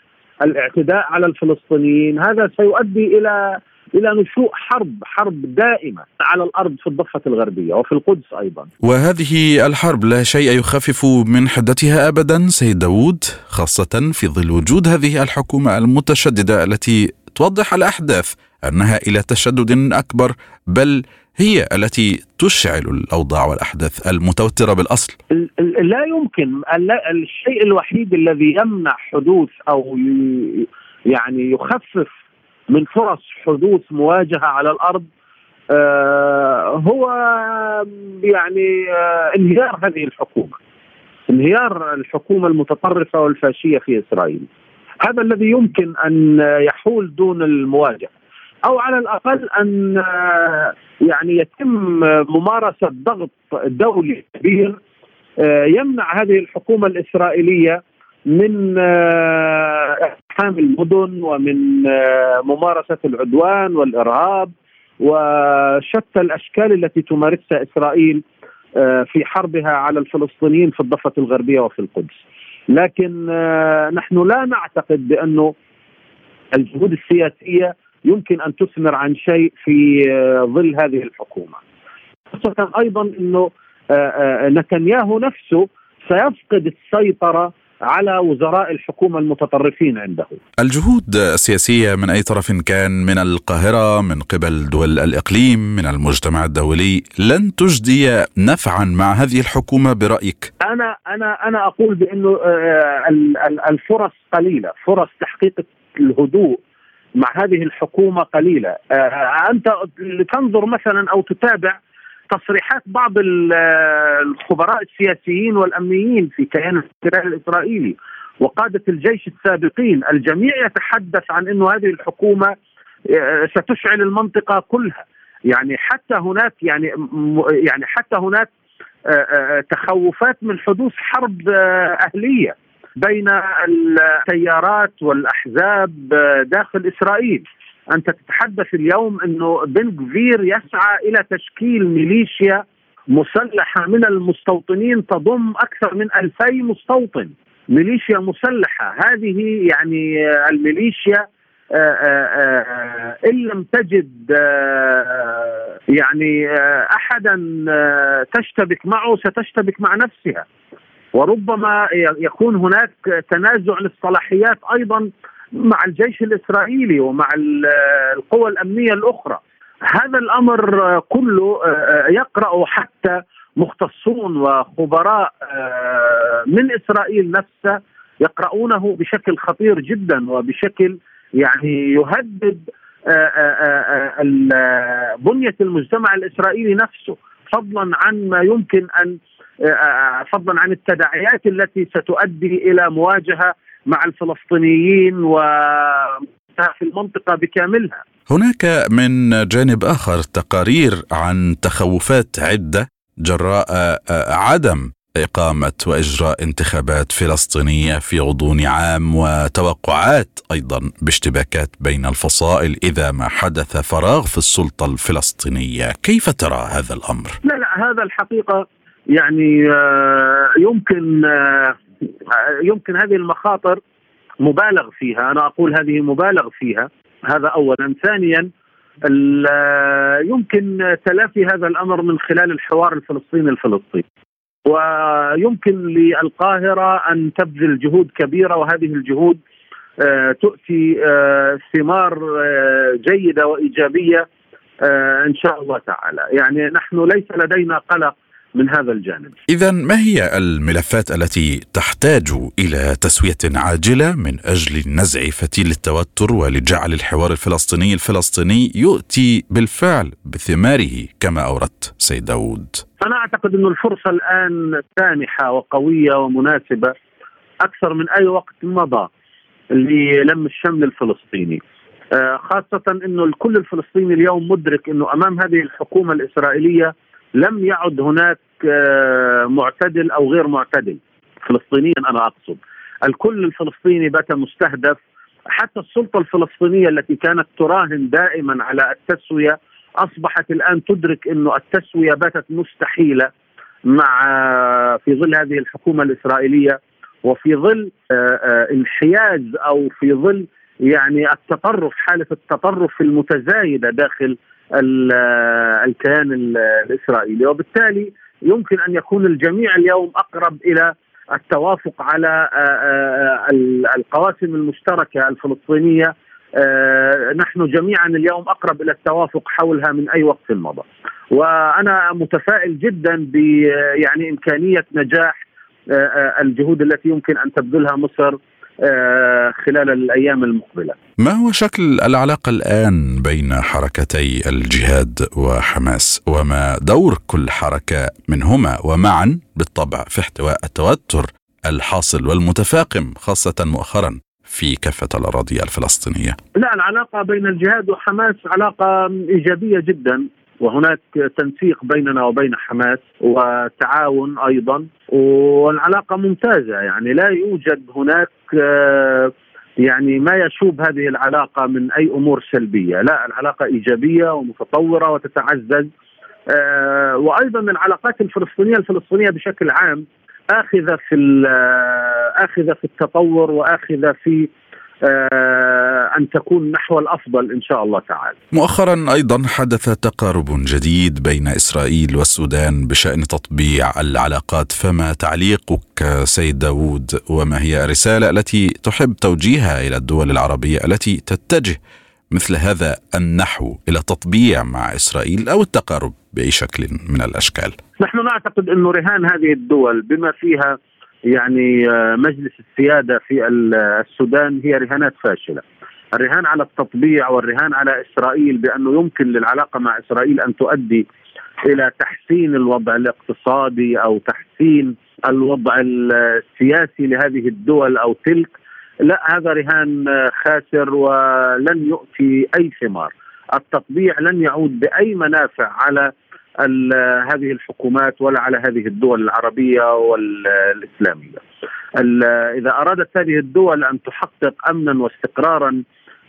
الاعتداء على الفلسطينيين. هذا سيؤدي إلى إلى نشوء حرب حرب دائمة على الأرض في الضفة الغربية وفي القدس أيضا. وهذه الحرب لا شيء يخفف من حدتها ابدا سيد داوود خاصة في ظل وجود هذه الحكومة المتشددة التي توضح الأحداث أنها إلى تشدد أكبر بل هي التي تشعل الأوضاع والأحداث المتوترة بالأصل. لا يمكن الشيء الوحيد الذي يمنع حدوث أو يعني يخفف من فرص حدوث مواجهة على الأرض آه هو يعني آه انهيار هذه الحكومة انهيار الحكومة المتطرفة والفاشية في إسرائيل. هذا الذي يمكن أن يحول دون المواجهة أو على الأقل أن آه يعني يتم ممارسة ضغط دولي كبير يمنع هذه الحكومة الإسرائيلية من آه، إقحام المدن ومن آه، ممارسة العدوان والإرهاب وشتى الأشكال التي تمارسها إسرائيل آه، في حربها على الفلسطينيين في الضفة الغربية وفي القدس. لكن نحن لا نعتقد بانه الجهود السياسية يمكن أن تثمر عن شيء في ظل هذه الحكومة. خاصة أيضا إنه نتنياهو نفسه سيفقد السيطرة على وزراء الحكومة المتطرفين عنده. الجهود السياسية من أي طرف كان من القاهرة من قبل دول الإقليم من المجتمع الدولي لن تجدي نفعا مع هذه الحكومة برأيك؟ أنا أنا أنا أقول بأنه آه، الفرص قليلة، فرص تحقيق الهدوء مع هذه الحكومة قليلة، آه، أنت تنظر مثلا أو تتابع تصريحات بعض الخبراء السياسيين والأمنيين في كيان الاحتلال الإسرائيلي وقادة الجيش السابقين. الجميع يتحدث عن إنه هذه الحكومة آه، ستشعل المنطقة كلها. يعني حتى هناك يعني يعني حتى هناك آه، آه، تخوفات من حدوث حرب أهلية بين التيارات والأحزاب داخل إسرائيل. انت تتحدث اليوم إنه بن جفير يسعى إلى تشكيل ميليشيا مسلحة من المستوطنين تضم أكثر من 2000 مستوطن. ميليشيا مسلحة. هذه يعني الميليشيا آه، آه، آه، إن لم تجد يعني احدا تشتبك معه ستشتبك مع نفسها. وربما يكون هناك تنازع للصلاحيات أيضا مع الجيش الإسرائيلي ومع القوى الأمنية الأخرى. هذا الأمر كله يقرأ حتى مختصون وخبراء من إسرائيل نفسه يقرؤونه بشكل خطير جدا وبشكل يعني يهدد آه، آه، آه، بنية المجتمع الإسرائيلي نفسه فضلا عن ما يمكن أن فضلا عن التداعيات التي ستؤدي إلى مواجهة مع الفلسطينيين و في المنطقة بكاملها. هناك من جانب آخر تقارير عن تخوفات عدة جراء عدم إقامة وإجراء انتخابات فلسطينية في غضون عام وتوقعات أيضا باشتباكات بين الفصائل إذا ما حدث فراغ في السلطة الفلسطينية كيف ترى هذا الأمر؟ لا لا هذا الحقيقة يعني آه، يمكن آه، يمكن هذه المخاطر مبالغ فيها أنا أقول هذه مبالغ فيها هذا أولا. ثانيا يمكن تلافي هذا الأمر من خلال الحوار الفلسطيني الفلسطيني ويمكن للقاهرة أن تبذل جهود كبيرة وهذه الجهود آه، تؤتي آه، ثمار آه، جيدة وإيجابية إن شاء الله تعالى، يعني نحن ليس لدينا قلق من هذا الجانب. اذا ما هي الملفات التي تحتاج إلى تسوية عاجلة من أجل نزع فتيل التوتر ولجعل الحوار الفلسطيني الفلسطيني يؤتي بالفعل بثماره كما اوردت سيد داوود؟ أنا أعتقد إنه الفرصة الآن سانحة وقوية ومناسبة أكثر من أي وقت مضى للم الشمل الفلسطيني. آه، خاصة إنه الكل الفلسطيني اليوم مدرك إنه أمام هذه الحكومة الإسرائيلية لم يعد هناك آه، معتدل أو غير معتدل. فلسطينيا أنا أقصد. الكل الفلسطيني بات مستهدف. حتى السلطة الفلسطينية التي كانت تراهن دائما على التسوية أصبحت الآن تدرك إنه التسوية باتت مستحيلة مع آه، في ظل هذه الحكومة الإسرائيلية وفي ظل آه، انحياز أو في ظل يعني التطرف حالة التطرف المتزايدة داخل الكيان الإسرائيلي. وبالتالي يمكن أن يكون الجميع اليوم أقرب إلى التوافق على آه، آه، القواسم المشتركة الفلسطينية. آه، نحن جميعا اليوم أقرب إلى التوافق حولها من أي وقت مضى. وأنا متفائل جدا ب يعني إمكانية نجاح الجهود التي يمكن أن تبذلها مصر خلال الأيام المقبلة. ما هو شكل العلاقة الآن بين حركتي الجهاد وحماس؟ وما دور كل حركة منهما؟ ومعا بالطبع في احتواء التوتر الحاصل والمتفاقم خاصة مؤخرا في كافة الأراضي الفلسطينية. لا العلاقة بين الجهاد وحماس علاقة إيجابية جدا. وهناك تنسيق بيننا وبين حماس وتعاون أيضا والعلاقة ممتازة. يعني لا يوجد هناك آه، يعني ما يشوب هذه العلاقة من أي أمور سلبية، لا العلاقة إيجابية ومتطورة وتتعزز. آه، وأيضا العلاقات الفلسطينية الفلسطينية بشكل عام آخذة في آه، آخذة في التطور وآخذة في آه، أن تكون نحو الأفضل إن شاء الله تعالى. مؤخرا أيضا حدث تقارب جديد بين إسرائيل والسودان بشأن تطبيع العلاقات فما تعليقك سيد داوود وما هي الرسالة التي تحب توجيهها إلى الدول العربية التي تتجه مثل هذا النحو إلى تطبيع مع إسرائيل أو التقارب بأي شكل من الأشكال؟ نحن نعتقد إنه رهان هذه الدول بما فيها يعني آه، مجلس السيادة في السودان هي رهانات فاشلة. الرهان على التطبيع والرهان على إسرائيل بأنه يمكن للعلاقة مع إسرائيل أن تؤدي إلى تحسين الوضع الاقتصادي أو تحسين الوضع السياسي لهذه الدول أو تلك لا هذا رهان خاسر ولن يؤتي أي ثمار التطبيع لن يعود بأي منافع على هذه الحكومات ولا على هذه الدول العربية والإسلامية. إذا أرادت هذه الدول أن تحقق امنا واستقرارا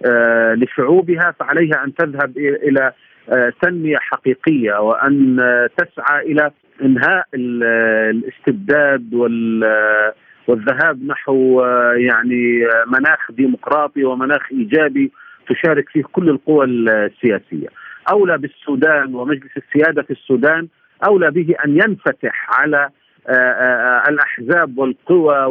آه، لشعوبها فعليها أن تذهب إلى آه، تنمية حقيقية وأن تسعى إلى إنهاء الاستبداد والذهاب نحو يعني مناخ ديمقراطي ومناخ إيجابي تشارك فيه كل القوى السياسية. أولى بالسودان ومجلس السيادة في السودان أولى به أن ينفتح على الأحزاب والقوى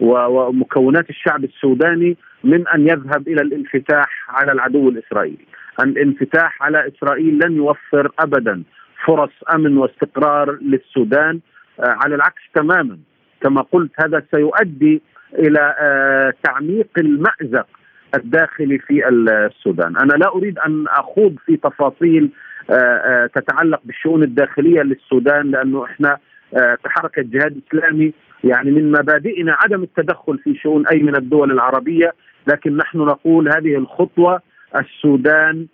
ومكونات الشعب السوداني من أن يذهب إلى الانفتاح على العدو الإسرائيلي. الانفتاح على إسرائيل لن يوفر ابدا فرص أمن واستقرار للسودان آه، على العكس تماما كما قلت هذا سيؤدي إلى آه، تعميق المأزق الداخلي في السودان، أنا لا أريد أن أخوض في تفاصيل آه، تتعلق بالشؤون الداخلية للسودان لأنه إحنا كحركة جهاد إسلامي يعني من مبادئنا عدم التدخل في شؤون أي من الدول العربية، لكن نحن نقول هذه الخطوة السودان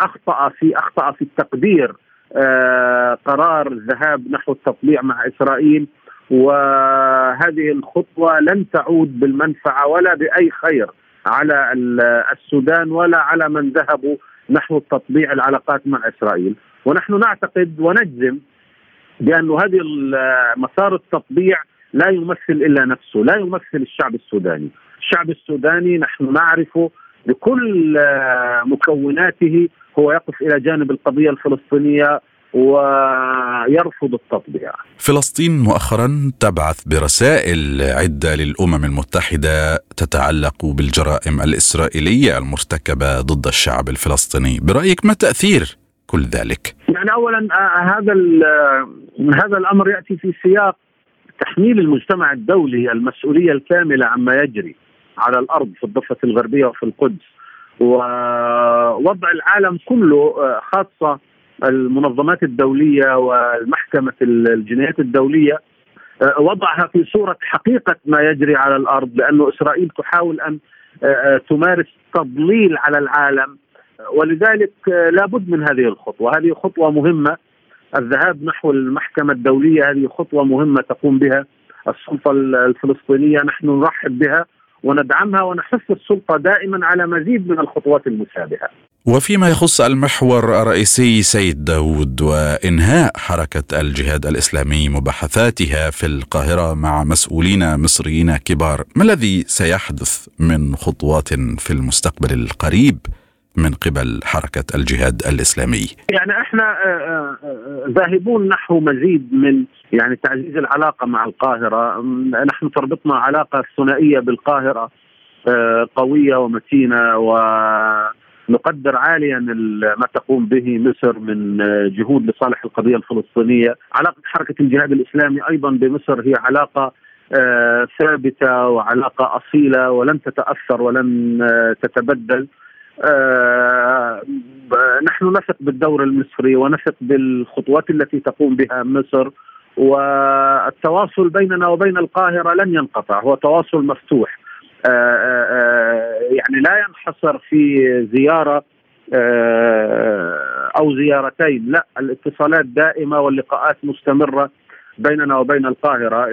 أخطأ في أخطأ في التقدير آه، قرار الذهاب نحو التطبيع مع إسرائيل وهذه الخطوة لن تعود بالمنفعة ولا بأي خير. على السودان ولا على من ذهبوا نحو تطبيع العلاقات مع إسرائيل. ونحن نعتقد ونجزم بأن هذه مسار التطبيع لا يمثل إلا نفسه، لا يمثل الشعب السوداني، الشعب السوداني نحن نعرفه بكل مكوناته هو يقف إلى جانب القضية الفلسطينية ويرفض التطبيع. فلسطين مؤخرا تبعث برسائل عدة للأمم المتحدة تتعلق بالجرائم الإسرائيلية المرتكبة ضد الشعب الفلسطيني، برأيك ما تأثير كل ذلك؟ يعني اولا آه، هذا هذا الأمر يأتي في سياق تحميل المجتمع الدولي المسؤولية الكاملة عما يجري على الأرض في الضفة الغربية وفي القدس ووضع العالم كله آه، خاصة المنظمات الدولية والمحكمة الجنايات الدولية آه، وضعها في صورة حقيقة ما يجري على الأرض لأنه إسرائيل تحاول أن آه، تمارس تضليل على العالم. ولذلك لابد من هذه الخطوة، هذه خطوة مهمة. الذهاب نحو المحكمة الدولية هذه خطوة مهمة تقوم بها السلطة الفلسطينية. نحن نرحب بها وندعمها ونحث السلطة دائما على مزيد من الخطوات المشابهه. وفيما يخص المحور الرئيسي سيد داود وإنهاء حركة الجهاد الإسلامي مباحثاتها في القاهرة مع مسؤولين مصريين كبار ما الذي سيحدث من خطوات في المستقبل القريب من قبل حركة الجهاد الإسلامي؟ يعني إحنا آه، آه، آه، ذاهبون نحو مزيد من يعني تعزيز العلاقة مع القاهرة. نحن تربطنا علاقة ثنائية بالقاهرة قوية ومتينة ونقدر عاليا ما تقوم به مصر من جهود لصالح القضية الفلسطينية. علاقة حركة الجهاد الإسلامي أيضا بمصر هي علاقة ثابتة وعلاقة أصيلة ولن تتأثر ولن تتبدل. آه نحن نثق بالدور المصري ونثق بالخطوات التي تقوم بها مصر والتواصل بيننا وبين القاهرة لن ينقطع هو تواصل مفتوح. آه آه, آه، يعني لا ينحصر في زيارة آه، أو زيارتين لا الاتصالات دائمة واللقاءات مستمرة بيننا وبين القاهرة.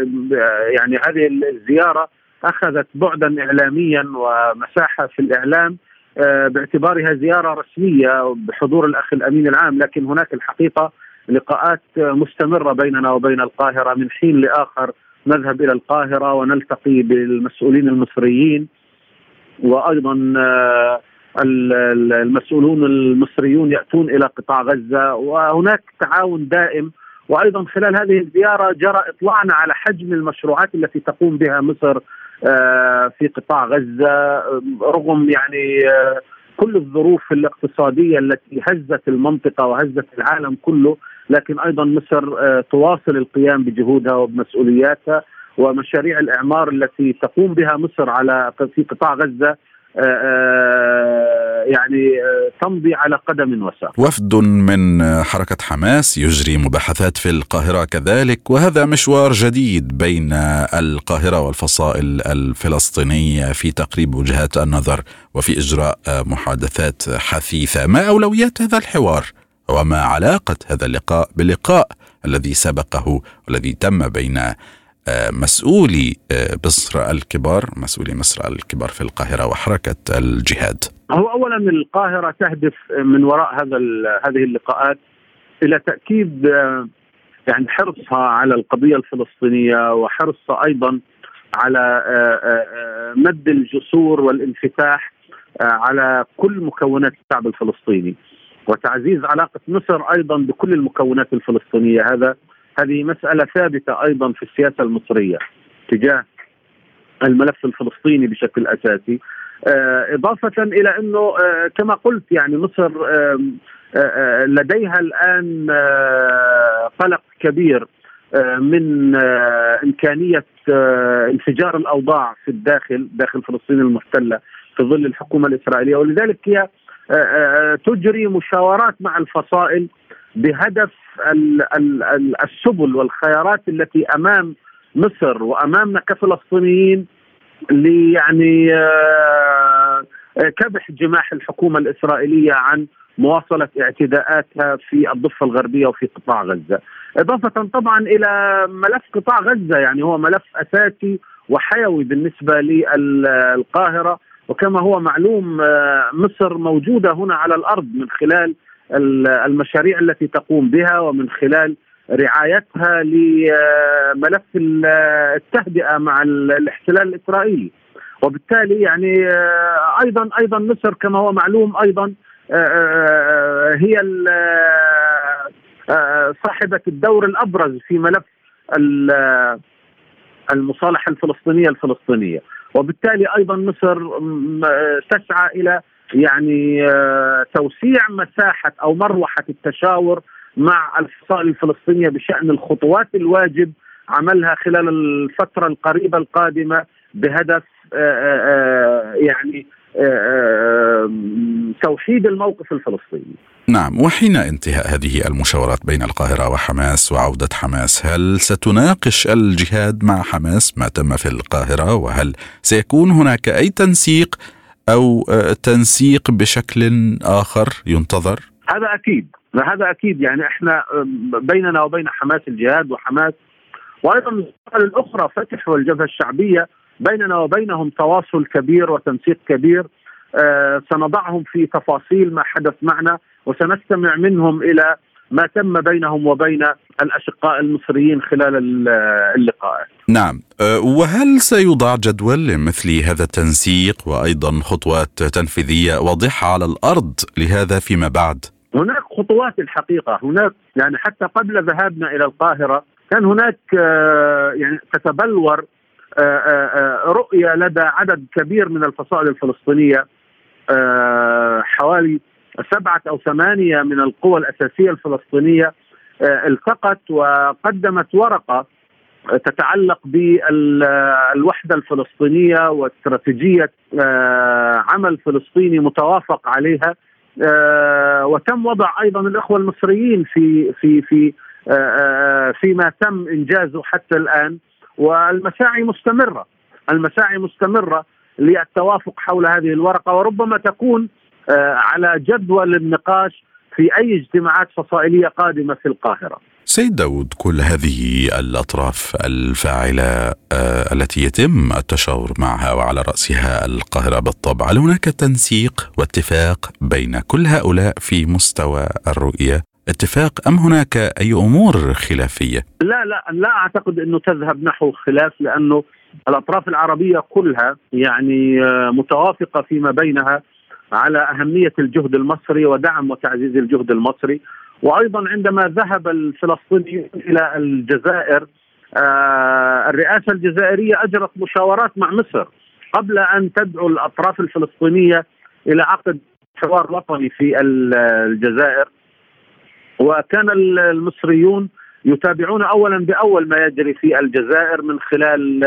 يعني هذه الزيارة أخذت بعدا إعلاميا ومساحة في الإعلام آه، باعتبارها زيارة رسمية بحضور الأخ الأمين العام لكن هناك الحقيقة لقاءات مستمرة بيننا وبين القاهرة من حين لآخر. نذهب إلى القاهرة ونلتقي بالمسؤولين المصريين وأيضا آه، المسؤولون المصريون يأتون إلى قطاع غزة وهناك تعاون دائم. وأيضا خلال هذه الزيارة جرى اطلاعنا على حجم المشروعات التي تقوم بها مصر آه، في قطاع غزة رغم يعني آه، كل الظروف الاقتصادية التي هزت المنطقة وهزت العالم كله. لكن أيضا مصر آه، تواصل القيام بجهودها وبمسؤولياتها ومشاريع الإعمار التي تقوم بها مصر على في قطاع غزة يعني تمضي على قدم وساق. وفد من حركة حماس يجري مباحثات في القاهرة كذلك وهذا مشوار جديد بين القاهرة والفصائل الفلسطينية في تقريب وجهات النظر وفي إجراء محادثات حثيثة. ما أولويات هذا الحوار؟ وما علاقة هذا اللقاء باللقاء الذي سبقه والذي تم بين آه، مسؤولي آه، مصر الكبار مسؤولي مصر الكبار في القاهرة وحركة الجهاد. هو أولا القاهرة تهدف من وراء هذا هذه اللقاءات إلى تأكيد يعني حرصها على القضية الفلسطينية وحرصها أيضا على مد الجسور والانفتاح على كل مكونات الشعب الفلسطيني. وتعزيز علاقة مصر أيضا بكل المكونات الفلسطينية. هذا هذه مسألة ثابتة أيضا في السياسة المصرية تجاه الملف الفلسطيني بشكل أساسي. إضافة إلى أنه كما قلت يعني مصر لديها الآن قلق كبير من إمكانية انفجار الأوضاع في الداخل داخل فلسطين المحتلة في ظل الحكومة الإسرائيلية. ولذلك هي تجري مشاورات مع الفصائل بهدف السبل والخيارات التي أمام مصر وأمامنا كفلسطينيين ليعني كبح جماح الحكومة الإسرائيلية عن مواصلة اعتداءاتها في الضفة الغربية وفي قطاع غزة. إضافة طبعا إلى ملف قطاع غزة يعني هو ملف أساسي وحيوي بالنسبة للقاهرة وكما هو معلوم مصر موجودة هنا على الأرض من خلال المشاريع التي تقوم بها ومن خلال رعايتها لملف التهدئة مع الاحتلال الإسرائيلي. وبالتالي يعني أيضا أيضا مصر كما هو معلوم أيضا هي صاحبة الدور الأبرز في ملف المصالحة الفلسطينية الفلسطينية. وبالتالي أيضا مصر تسعى إلى يعني توسيع مساحة أو مروحة التشاور مع الفصائل الفلسطينية بشأن الخطوات الواجب عملها خلال الفترة القريبة القادمة بهدف يعني توحيد الموقف الفلسطيني. نعم وحين انتهاء هذه المشاورات بين القاهرة وحماس وعودة حماس هل ستناقش الجهاد مع حماس ما تم في القاهرة وهل سيكون هناك أي تنسيق أو تنسيق بشكل آخر ينتظر؟ هذا أكيد هذا أكيد يعني إحنا بيننا وبين حماس الجهاد وحماس وأيضا الأخرى فتح والجبهة الشعبية بيننا وبينهم تواصل كبير وتنسيق كبير آه سنضعهم في تفاصيل ما حدث معنا وسنستمع منهم إلى ما تم بينهم وبين الأشقاء المصريين خلال اللقاءات. نعم، وهل سيوضع جدول لمثل هذا التنسيق وأيضا خطوات تنفيذية واضحة على الأرض لهذا فيما بعد؟ هناك خطوات الحقيقة، هناك يعني حتى قبل ذهابنا إلى القاهرة كان هناك يعني تتبلور رؤية لدى عدد كبير من الفصائل الفلسطينية حوالي سبعة أو ثمانية من القوى الأساسية الفلسطينية التقت وقدمت ورقة تتعلق بالوحدة الفلسطينية واستراتيجية عمل فلسطيني متوافق عليها وتم وضع أيضا الأخوة المصريين في في في فيما تم إنجازه حتى الآن. والمساعي مستمرة المساعي مستمرة للتوافق حول هذه الورقة وربما تكون على جدول النقاش في أي اجتماعات فصائلية قادمة في القاهرة. سيد داود كل هذه الأطراف الفاعلة التي يتم التشاور معها وعلى رأسها القاهرة بالطبع، هل هناك تنسيق واتفاق بين كل هؤلاء في مستوى الرؤية؟ اتفاق أم هناك أي أمور خلافية؟ لا لا لا أعتقد أنه تذهب نحو خلاف لأنه الأطراف العربية كلها يعني متوافقة فيما بينها على أهمية الجهد المصري ودعم وتعزيز الجهد المصري وأيضا عندما ذهب الفلسطينيون إلى الجزائر الرئاسة الجزائرية أجرت مشاورات مع مصر قبل أن تدعو الأطراف الفلسطينية إلى عقد حوار وطني في الجزائر وكان المصريون يتابعون اولا بأول ما يجري في الجزائر من خلال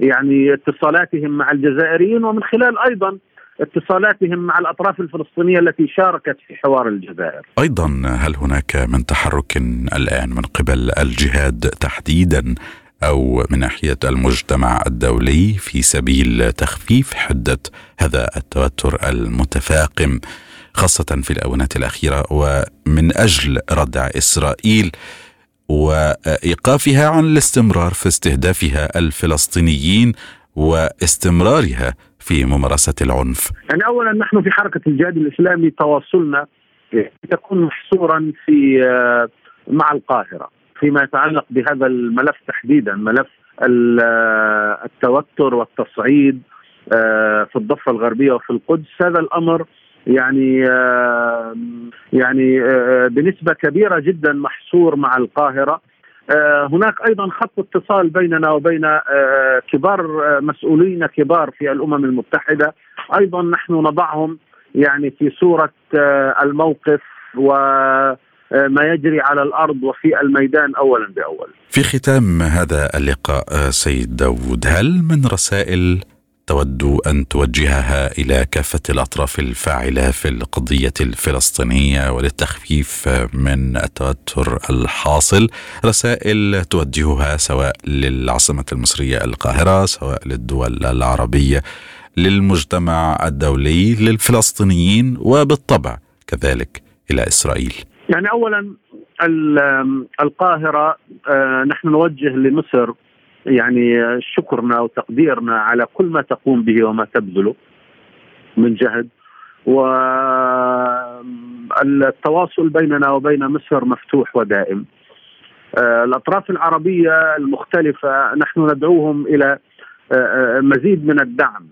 يعني اتصالاتهم مع الجزائريين ومن خلال أيضا اتصالاتهم مع الأطراف الفلسطينية التي شاركت في حوار الجزائر. أيضا هل هناك من تحرك الآن من قبل الجهاد تحديدا أو من ناحية المجتمع الدولي في سبيل تخفيف حدة هذا التوتر المتفاقم خاصة في الاونه الأخيرة ومن أجل ردع إسرائيل وإيقافها عن الاستمرار في استهدافها الفلسطينيين واستمرارها في ممارسة العنف. يعني اولا نحن في حركة الجهاد الإسلامي تواصلنا تكون محصورا في مع القاهرة فيما يتعلق بهذا الملف تحديدا ملف التوتر والتصعيد في الضفة الغربية وفي القدس هذا الأمر يعني يعني بنسبة كبيرة جدا محصور مع القاهرة هناك أيضا خط اتصال بيننا وبين كبار مسؤولين كبار في الأمم المتحدة أيضا نحن نضعهم يعني في صورة الموقف و ما يجري على الأرض وفي الميدان اولا بأول. في ختام هذا اللقاء سيد داود هل من رسائل تود أن توجهها إلى كافة الأطراف الفاعلة في القضية الفلسطينية وللتخفيف من التوتر الحاصل. رسائل توجهها سواء للعاصمة المصرية القاهرة سواء للدول العربية للمجتمع الدولي للفلسطينيين وبالطبع كذلك إلى إسرائيل. يعني اولا القاهرة نحن نوجه لمصر يعني شكرنا وتقديرنا على كل ما تقوم به وما تبذله من جهد. والتواصل بيننا وبين مصر مفتوح ودائم. الأطراف العربية المختلفة نحن ندعوهم إلى مزيد من الدعم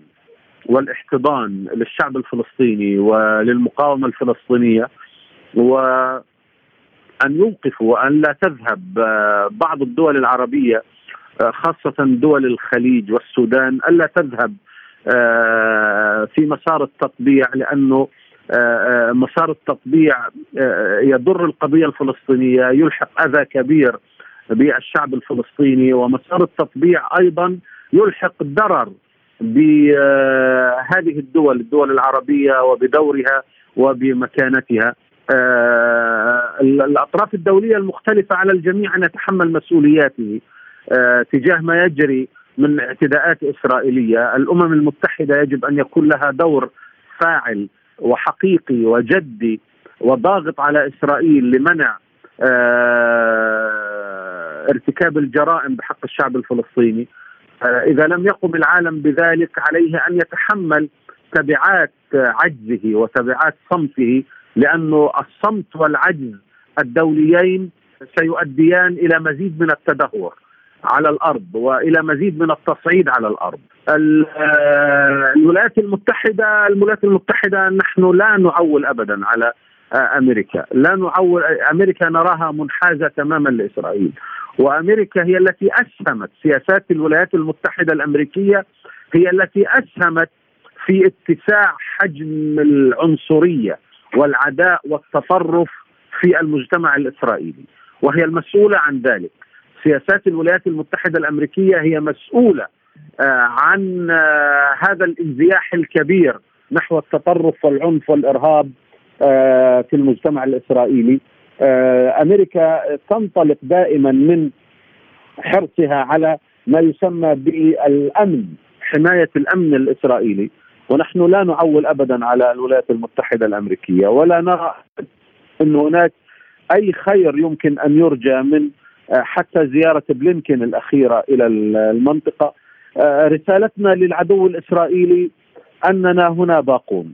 والاحتضان للشعب الفلسطيني وللمقاومة الفلسطينية وأن يوقفوا وأن لا تذهب بعض الدول العربية خاصة دول الخليج والسودان ألا تذهب في مسار التطبيع لأنه مسار التطبيع يضر القضية الفلسطينية يلحق أذى كبير بالشعب الفلسطيني ومسار التطبيع أيضا يلحق ضرر بهذه الدول الدول العربية وبدورها وبمكانتها. الأطراف الدولية المختلفة على الجميع أن يتحمل مسؤولياته. آه تجاه ما يجري من اعتداءات إسرائيلية، الأمم المتحدة يجب أن يكون لها دور فاعل وحقيقي وجدي وضاغط على إسرائيل لمنع آه ارتكاب الجرائم بحق الشعب الفلسطيني. آه إذا لم يقم العالم بذلك عليه أن يتحمل تبعات عجزه وتبعات صمته لأنه الصمت والعجز الدوليين سيؤديان إلى مزيد من التدهور. على الأرض وإلى مزيد من التصعيد على الأرض. الولايات المتحدة الولايات المتحدة نحن لا نعول ابدا على أمريكا، لا نعول أمريكا نراها منحازة تماما لإسرائيل. وأمريكا هي التي أسهمت سياسات الولايات المتحدة الأمريكية هي التي أسهمت في اتساع حجم العنصرية والعداء والتطرف في المجتمع الإسرائيلي وهي المسؤولة عن ذلك. سياسات الولايات المتحدة الأمريكية هي مسؤولة عن هذا الانزياح الكبير نحو التطرف والعنف والإرهاب في المجتمع الإسرائيلي. أمريكا تنطلق دائما من حرصها على ما يسمى بالأمن حماية الأمن الإسرائيلي. ونحن لا نعول أبدا على الولايات المتحدة الأمريكية ولا نرى أن هناك أي خير يمكن أن يرجى من حتى زيارة بلينكين الأخيرة إلى المنطقة. رسالتنا للعدو الإسرائيلي أننا هنا باقون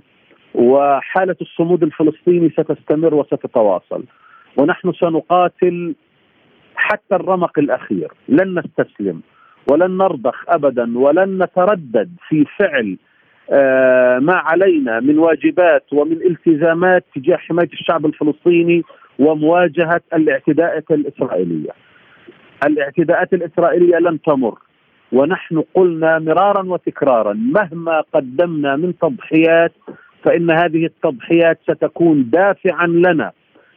وحالة الصمود الفلسطيني ستستمر وستتواصل ونحن سنقاتل حتى الرمق الأخير. لن نستسلم ولن نرضخ أبدا ولن نتردد في فعل ما علينا من واجبات ومن التزامات تجاه حماية الشعب الفلسطيني ومواجهة الاعتداءات الإسرائيلية. الاعتداءات الإسرائيلية لن تمر ونحن قلنا مرارا وتكرارا مهما قدمنا من تضحيات فإن هذه التضحيات ستكون دافعا لنا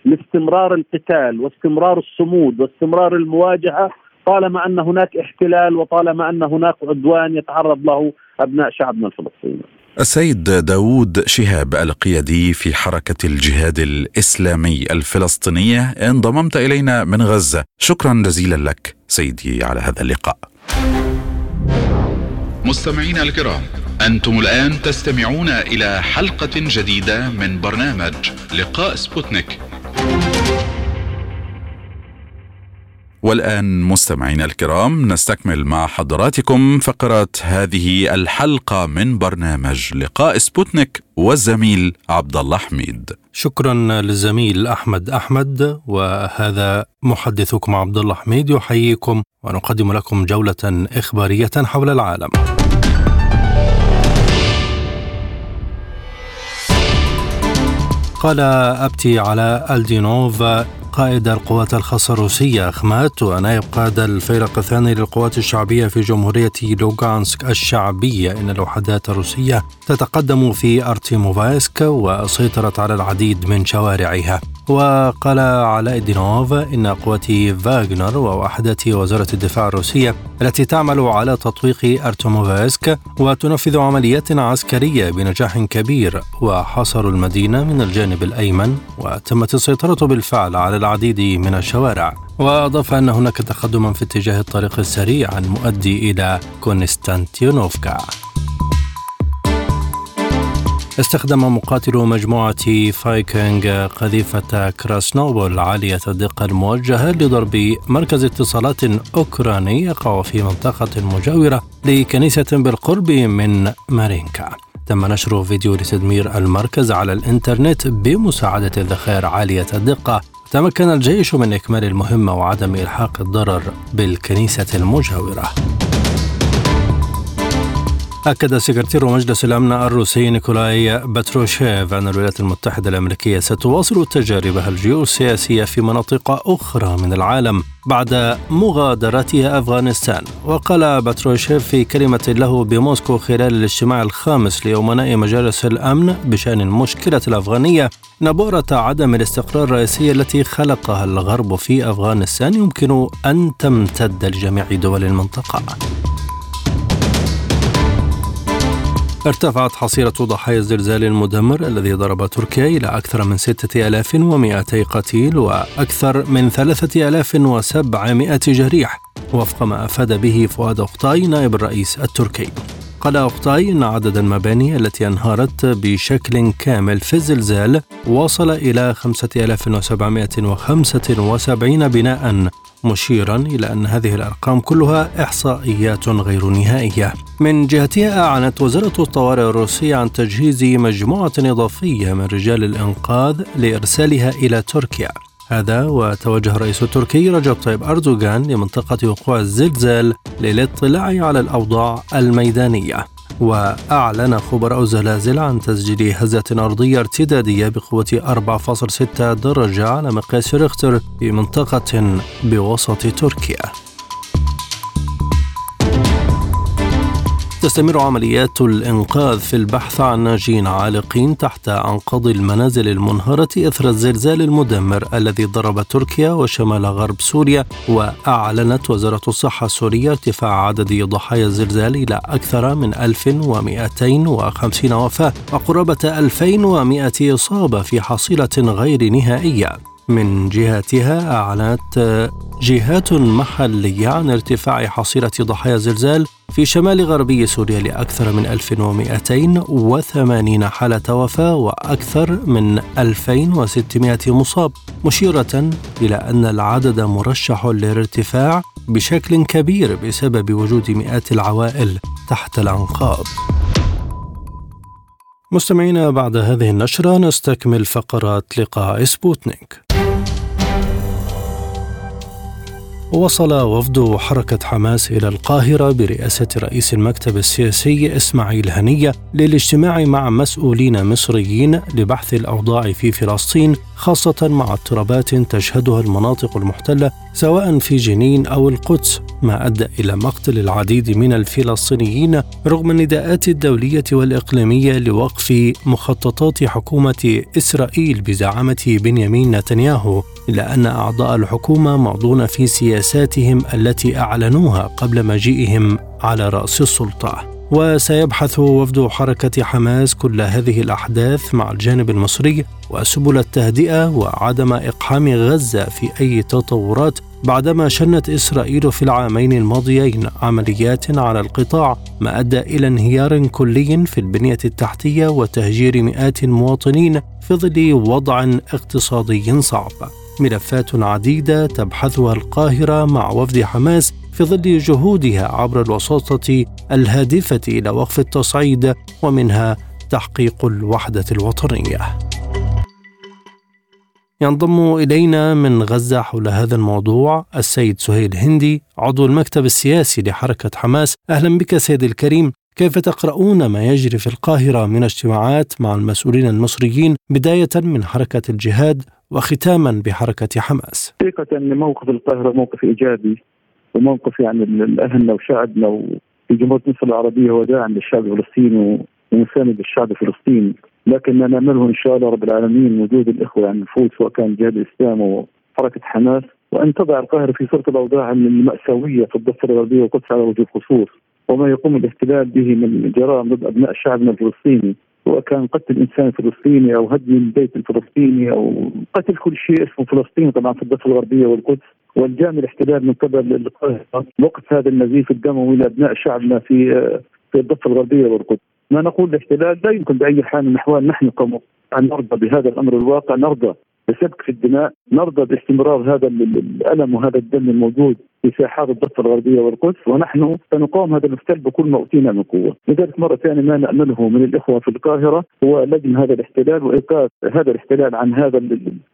لاستمرار القتال واستمرار الصمود واستمرار المواجهة طالما أن هناك احتلال وطالما أن هناك عدوان يتعرض له أبناء شعبنا الفلسطيني. السيد داود شهاب القيادي في حركة الجهاد الإسلامي الفلسطينية انضممت إلينا من غزة. شكرا جزيلا لك سيدي على هذا اللقاء. مستمعينا الكرام أنتم الآن تستمعون إلى حلقة جديدة من برنامج لقاء سبوتنيك. والآن مستمعينا الكرام نستكمل مع حضراتكم فقرات هذه الحلقة من برنامج لقاء سبوتنيك والزميل عبد الله حميد. شكرا للزميل أحمد أحمد وهذا محدثكم عبد الله حميد يحييكم ونقدم لكم جولة إخبارية حول العالم. قال أبتي على ألدينوف قائد القوات الخاصة الروسية أخمات ونائب قائد الفيلق الثاني للقوات الشعبية في جمهورية لوغانسك الشعبية إن الوحدات الروسية تتقدم في أرتيموفاسك وسيطرت على العديد من شوارعها. وقال علاء الدينوف إن قوات فاغنر ووحدات وزارة الدفاع الروسية التي تعمل على تطويق أرتوموفاسك وتنفذ عمليات عسكرية بنجاح كبير وحصروا المدينة من الجانب الأيمن وتمت السيطرة بالفعل على العديد من الشوارع. وأضاف أن هناك تقدما في اتجاه الطريق السريع المؤدي إلى كونستانتينوفكا. استخدم مقاتلو مجموعة فايكنج قذيفة كراسنوبول عالية الدقة الموجهة لضرب مركز اتصالات أوكراني يقع في منطقة مجاورة لكنيسة بالقرب من مارينكا. تم نشر فيديو لتدمير المركز على الإنترنت بمساعدة الذخائر عالية الدقة تمكن الجيش من إكمال المهمة وعدم إلحاق الضرر بالكنيسة المجاورة. أكد سكرتير مجلس الأمن الروسي نيكولاي باتروشيف أن الولايات المتحدة الأمريكية ستواصل تجاربها الجيوسياسية في مناطق أخرى من العالم بعد مغادرتها أفغانستان. وقال باتروشيف في كلمة له بموسكو خلال الاجتماع الخامس لأمناء مجالس الأمن بشأن المشكلة الأفغانية أن بؤرة عدم الاستقرار الرئيسية التي خلقها الغرب في أفغانستان يمكن أن تمتد لجميع دول المنطقة. ارتفعت حصيلة ضحايا الزلزال المدمر الذي ضرب تركيا إلى أكثر من 6200 قتيل وأكثر من 3700 جريح وفق ما أفاد به فؤاد أقطاي نائب الرئيس التركي. قال أقطاي أن عدد المباني التي انهارت بشكل كامل في الزلزال وصل إلى 5775 بناء مشيرا إلى أن هذه الأرقام كلها إحصائيات غير نهائية. من جهتها أعلنت وزارة الطوارئ الروسية عن تجهيز مجموعة إضافية من رجال الإنقاذ لإرسالها إلى تركيا. هذا وتوجه الرئيس التركي رجب طيب أردوغان لمنطقة وقوع الزلزال للاطلاع على الأوضاع الميدانية. وأعلن خبراء الزلازل عن تسجيل هزة أرضية ارتدادية بقوة 4.6 درجة على مقياس ريختر في منطقة بوسط تركيا. تستمر عمليات الإنقاذ في البحث عن ناجين عالقين تحت أنقاض المنازل المنهارة إثر الزلزال المدمر الذي ضرب تركيا وشمال غرب سوريا وأعلنت وزارة الصحة السورية ارتفاع عدد ضحايا الزلزال إلى أكثر من 1250 وفاة وقرابة 2100 إصابة في حصيلة غير نهائية. من جهتها أعلنت جهات محلية عن ارتفاع حصيلة ضحايا زلزال في شمال غربي سوريا لأكثر من 1280 حالة وفاة وأكثر من 2600 مصاب مشيرة إلى أن العدد مرشح للارتفاع بشكل كبير بسبب وجود مئات العوائل تحت الأنقاض. مستمعينا بعد هذه النشرة نستكمل فقرات لقاء سبوتنيك. وصل وفد حركة حماس إلى القاهرة برئاسة رئيس المكتب السياسي إسماعيل هنية للاجتماع مع مسؤولين مصريين لبحث الأوضاع في فلسطين خاصة مع اضطرابات تشهدها المناطق المحتلة سواء في جنين أو القدس ما أدى إلى مقتل العديد من الفلسطينيين رغم النداءات الدولية والإقليمية لوقف مخططات حكومة إسرائيل بزعامة بنيامين نتنياهو إلا أن أعضاء الحكومة معضون في سياساتهم التي أعلنوها قبل مجيئهم على رأس السلطة. وسيبحث وفد حركة حماس كل هذه الأحداث مع الجانب المصري وسبل التهدئة وعدم إقحام غزة في أي تطورات بعدما شنت إسرائيل في العامين الماضيين عمليات على القطاع ما أدى إلى انهيار كلي في البنية التحتية وتهجير مئات المواطنين في ظل وضع اقتصادي صعب. ملفات عديدة تبحثها القاهرة مع وفد حماس في ظل جهودها عبر الوساطة الهادفة إلى وقف التصعيد ومنها تحقيق الوحدة الوطنية. ينضم إلينا من غزة حول هذا الموضوع السيد سهيل هندي عضو المكتب السياسي لحركة حماس أهلا بك سيد الكريم كيف تقرؤون ما يجري في القاهرة من اجتماعات مع المسؤولين المصريين بداية من حركة الجهاد وختاما بحركة حماس. حقيقة موقف القاهرة موقف إيجابي وموقف يعني الأهلنا وشعبنا في جمهورية مصر العربية هو داعم للشعب الفلسطيني ومساند للشعب الفلسطيني لكن نامله إن شاء الله رب العالمين وجود الإخوة يعني النفوس سواء كان جهاد الإسلام وحركه حماس وأن تضع القاهرة في صورة الأوضاع المأساوية في الضفة الغربية والقدس على وجه الخصوص. وما يقوم الاحتلال به من جرائم ضد أبناء شعبنا الفلسطيني. سواء كان قتل إنسان فلسطيني أو هدم البيت الفلسطيني أو قتل كل شيء اسمه فلسطين طبعا في الضفه الغربية والقدس. والجام الاحتلال من قبل وقف هذا النزيف الدموي لابناء شعبنا في في الضفة الغربية والقدس. ما نقول الاحتلال لا يمكن بأي حال من الأحوال نحن كم أن نرضى بهذا الأمر الواقع نرضى بسفك في الدماء. نرضى باستمرار هذا الألم وهذا الدم الموجود في ساحات الضفة الغربية والقدس ونحن سنقاوم هذا الاحتلال بكل ما أوتينا من قوة، لذلك مرة ثانية ما نأمله من الإخوة في القاهرة هو لجن هذا الاحتلال وإيقاف هذا الاحتلال عن هذا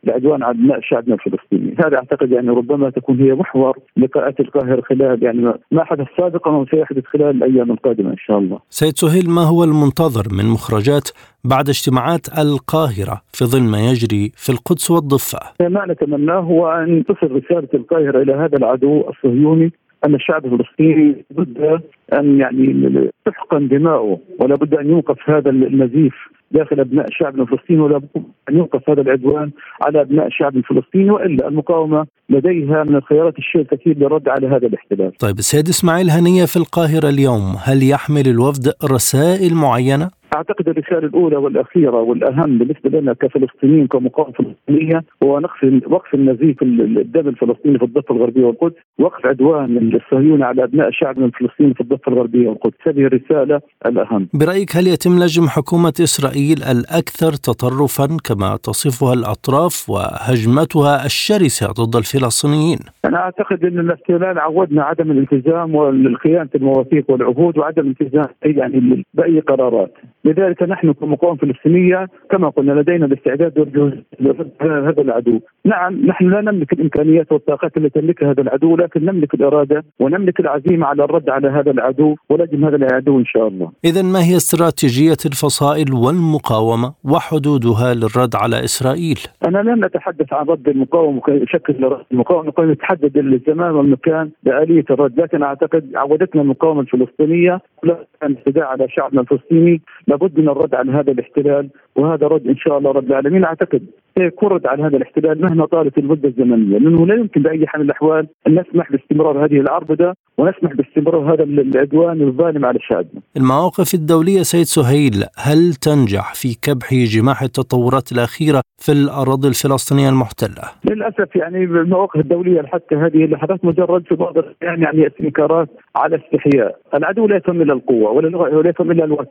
العدوان على أبناء شعبنا الفلسطيني، هذا أعتقد يعني ربما تكون هي محور لقاءات القاهرة خلال يعني ما حدث سابقا وسيحدث خلال الأيام القادمة إن شاء الله. سيد سهيل ما هو المنتظر من مخرجات بعد اجتماعات القاهرة في ظل ما يجري في القدس والضفة؟ ما نتمناه هو أن تصل رسالة القاهرة إلى هذا العدو الصهيوني أن الشعب الفلسطيني بد أن يعني تحقن دماؤه ولا بد أن يوقف هذا النزيف داخل أبناء الشعب الفلسطيني ولا بد أن يوقف هذا العدوان على أبناء الشعب الفلسطيني وإلا المقاومة لديها من الخيارات الشيء الكثير للرد على هذا الاحتلال. طيب السيد إسماعيل هنية في القاهرة اليوم، هل يحمل الوفد رسائل معينة؟ أعتقد الرسالة الأولى والأخيرة والأهم بالنسبة لنا كفلسطينيين كمقاومة فلسطينية هو نقص وقف النزيف الدم الفلسطيني في الضفة الغربية والقدس، وقف عدوان الصهيوني على أبناء شعبنا الفلسطيني في الضفة الغربية والقدس، هذه الرسالة الأهم. برأيك هل يتم لجم حكومة إسرائيل الأكثر تطرفا كما تصفها الأطراف وهجمتها الشرسة ضد الفلسطينيين؟ أنا أعتقد أن الاحتلال عودنا عدم الالتزام والخيانة المواثيق والعهود وعدم الالتزام يعني بأي قرارات. لذلك نحن كمقاومة فلسطينية كما قلنا لدينا الاستعداد والجهود هذا العدو، نعم نحن لا نملك الإمكانيات والطاقات التي يملكها هذا العدو لكن نملك الإرادة ونملك العزيمة على الرد على هذا العدو ولجم هذا العدو إن شاء الله. اذا ما هي استراتيجية الفصائل والمقاومة وحدودها للرد على إسرائيل؟ أنا لن أتحدث عن رد المقاومة بشكل رد المقاومة المقاومه تحدد الزمان والمكان لآلية الرد لكن أعتقد عودتنا المقاومة الفلسطينية لا على شعبنا الفلسطيني لابد من الرد على هذا الاحتلال وهذا رد إن شاء الله رب العالمين أعتقد سيكون رد على هذا الاحتلال مهما طالت المدة الزمنية لأنه لا يمكن بأي حال من الأحوال أن نسمح باستمرار هذه العربده ونسمح باستمرار هذا العدوان الظالم على شعبنا. المواقف الدولية سيد سهيل هل تنجح في كبح جماح التطورات الأخيرة في الأراضي الفلسطينية المحتلة؟ للأسف يعني المواقف الدولية حتى هذه اللحظات مجرد في بعض الأحيان يعني استنكارات على استحياء، العدو لا يفهم إلا القوة ولا يفهم إلا الوقت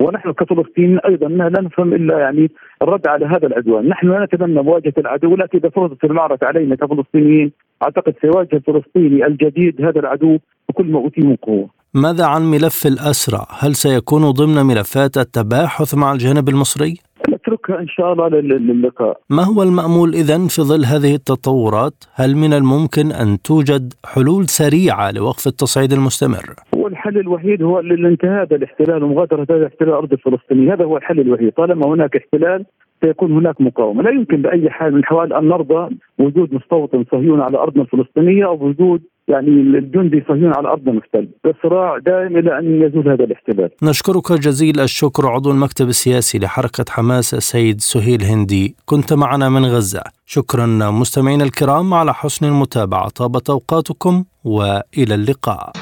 ونحن كفلسطينيين أيضا لا نفهم إلا يعني الرد على هذا العدوان، نحن لا نتمنى مواجهة العدو ولكن إذا فرضت المعركة علينا كفلسطينيين أعتقد سيواجه الفلسطيني الجديد هذا العدو بكل ما اوتي من قوه. ماذا عن ملف الأسرى؟ هل سيكون ضمن ملفات التباحث مع الجانب المصري؟ نتركها إن شاء الله للقاء. ما هو المأمول اذا في ظل هذه التطورات؟ هل من الممكن أن توجد حلول سريعة لوقف التصعيد المستمر؟ هو الحل الوحيد هو الانتهاء هذا الاحتلال ومغادرة هذا الاحتلال الأرض الفلسطينيه، هذا هو الحل الوحيد، طالما هناك احتلال سيكون هناك مقاومة، لا يمكن بأي حال من الأحوال أن نرضى وجود مستوطن صهيوني على أرضنا الفلسطينية أو وجود يعني الجندي صهيوني على ارضنا محتل، الصراع دائم إلى أن يزول هذا الاحتلال. نشكرك جزيل الشكر عضو المكتب السياسي لحركة حماس السيد سهيل هندي، كنت معنا من غزة. شكرا مستمعينا الكرام على حسن المتابعة، طابت أوقاتكم وإلى اللقاء.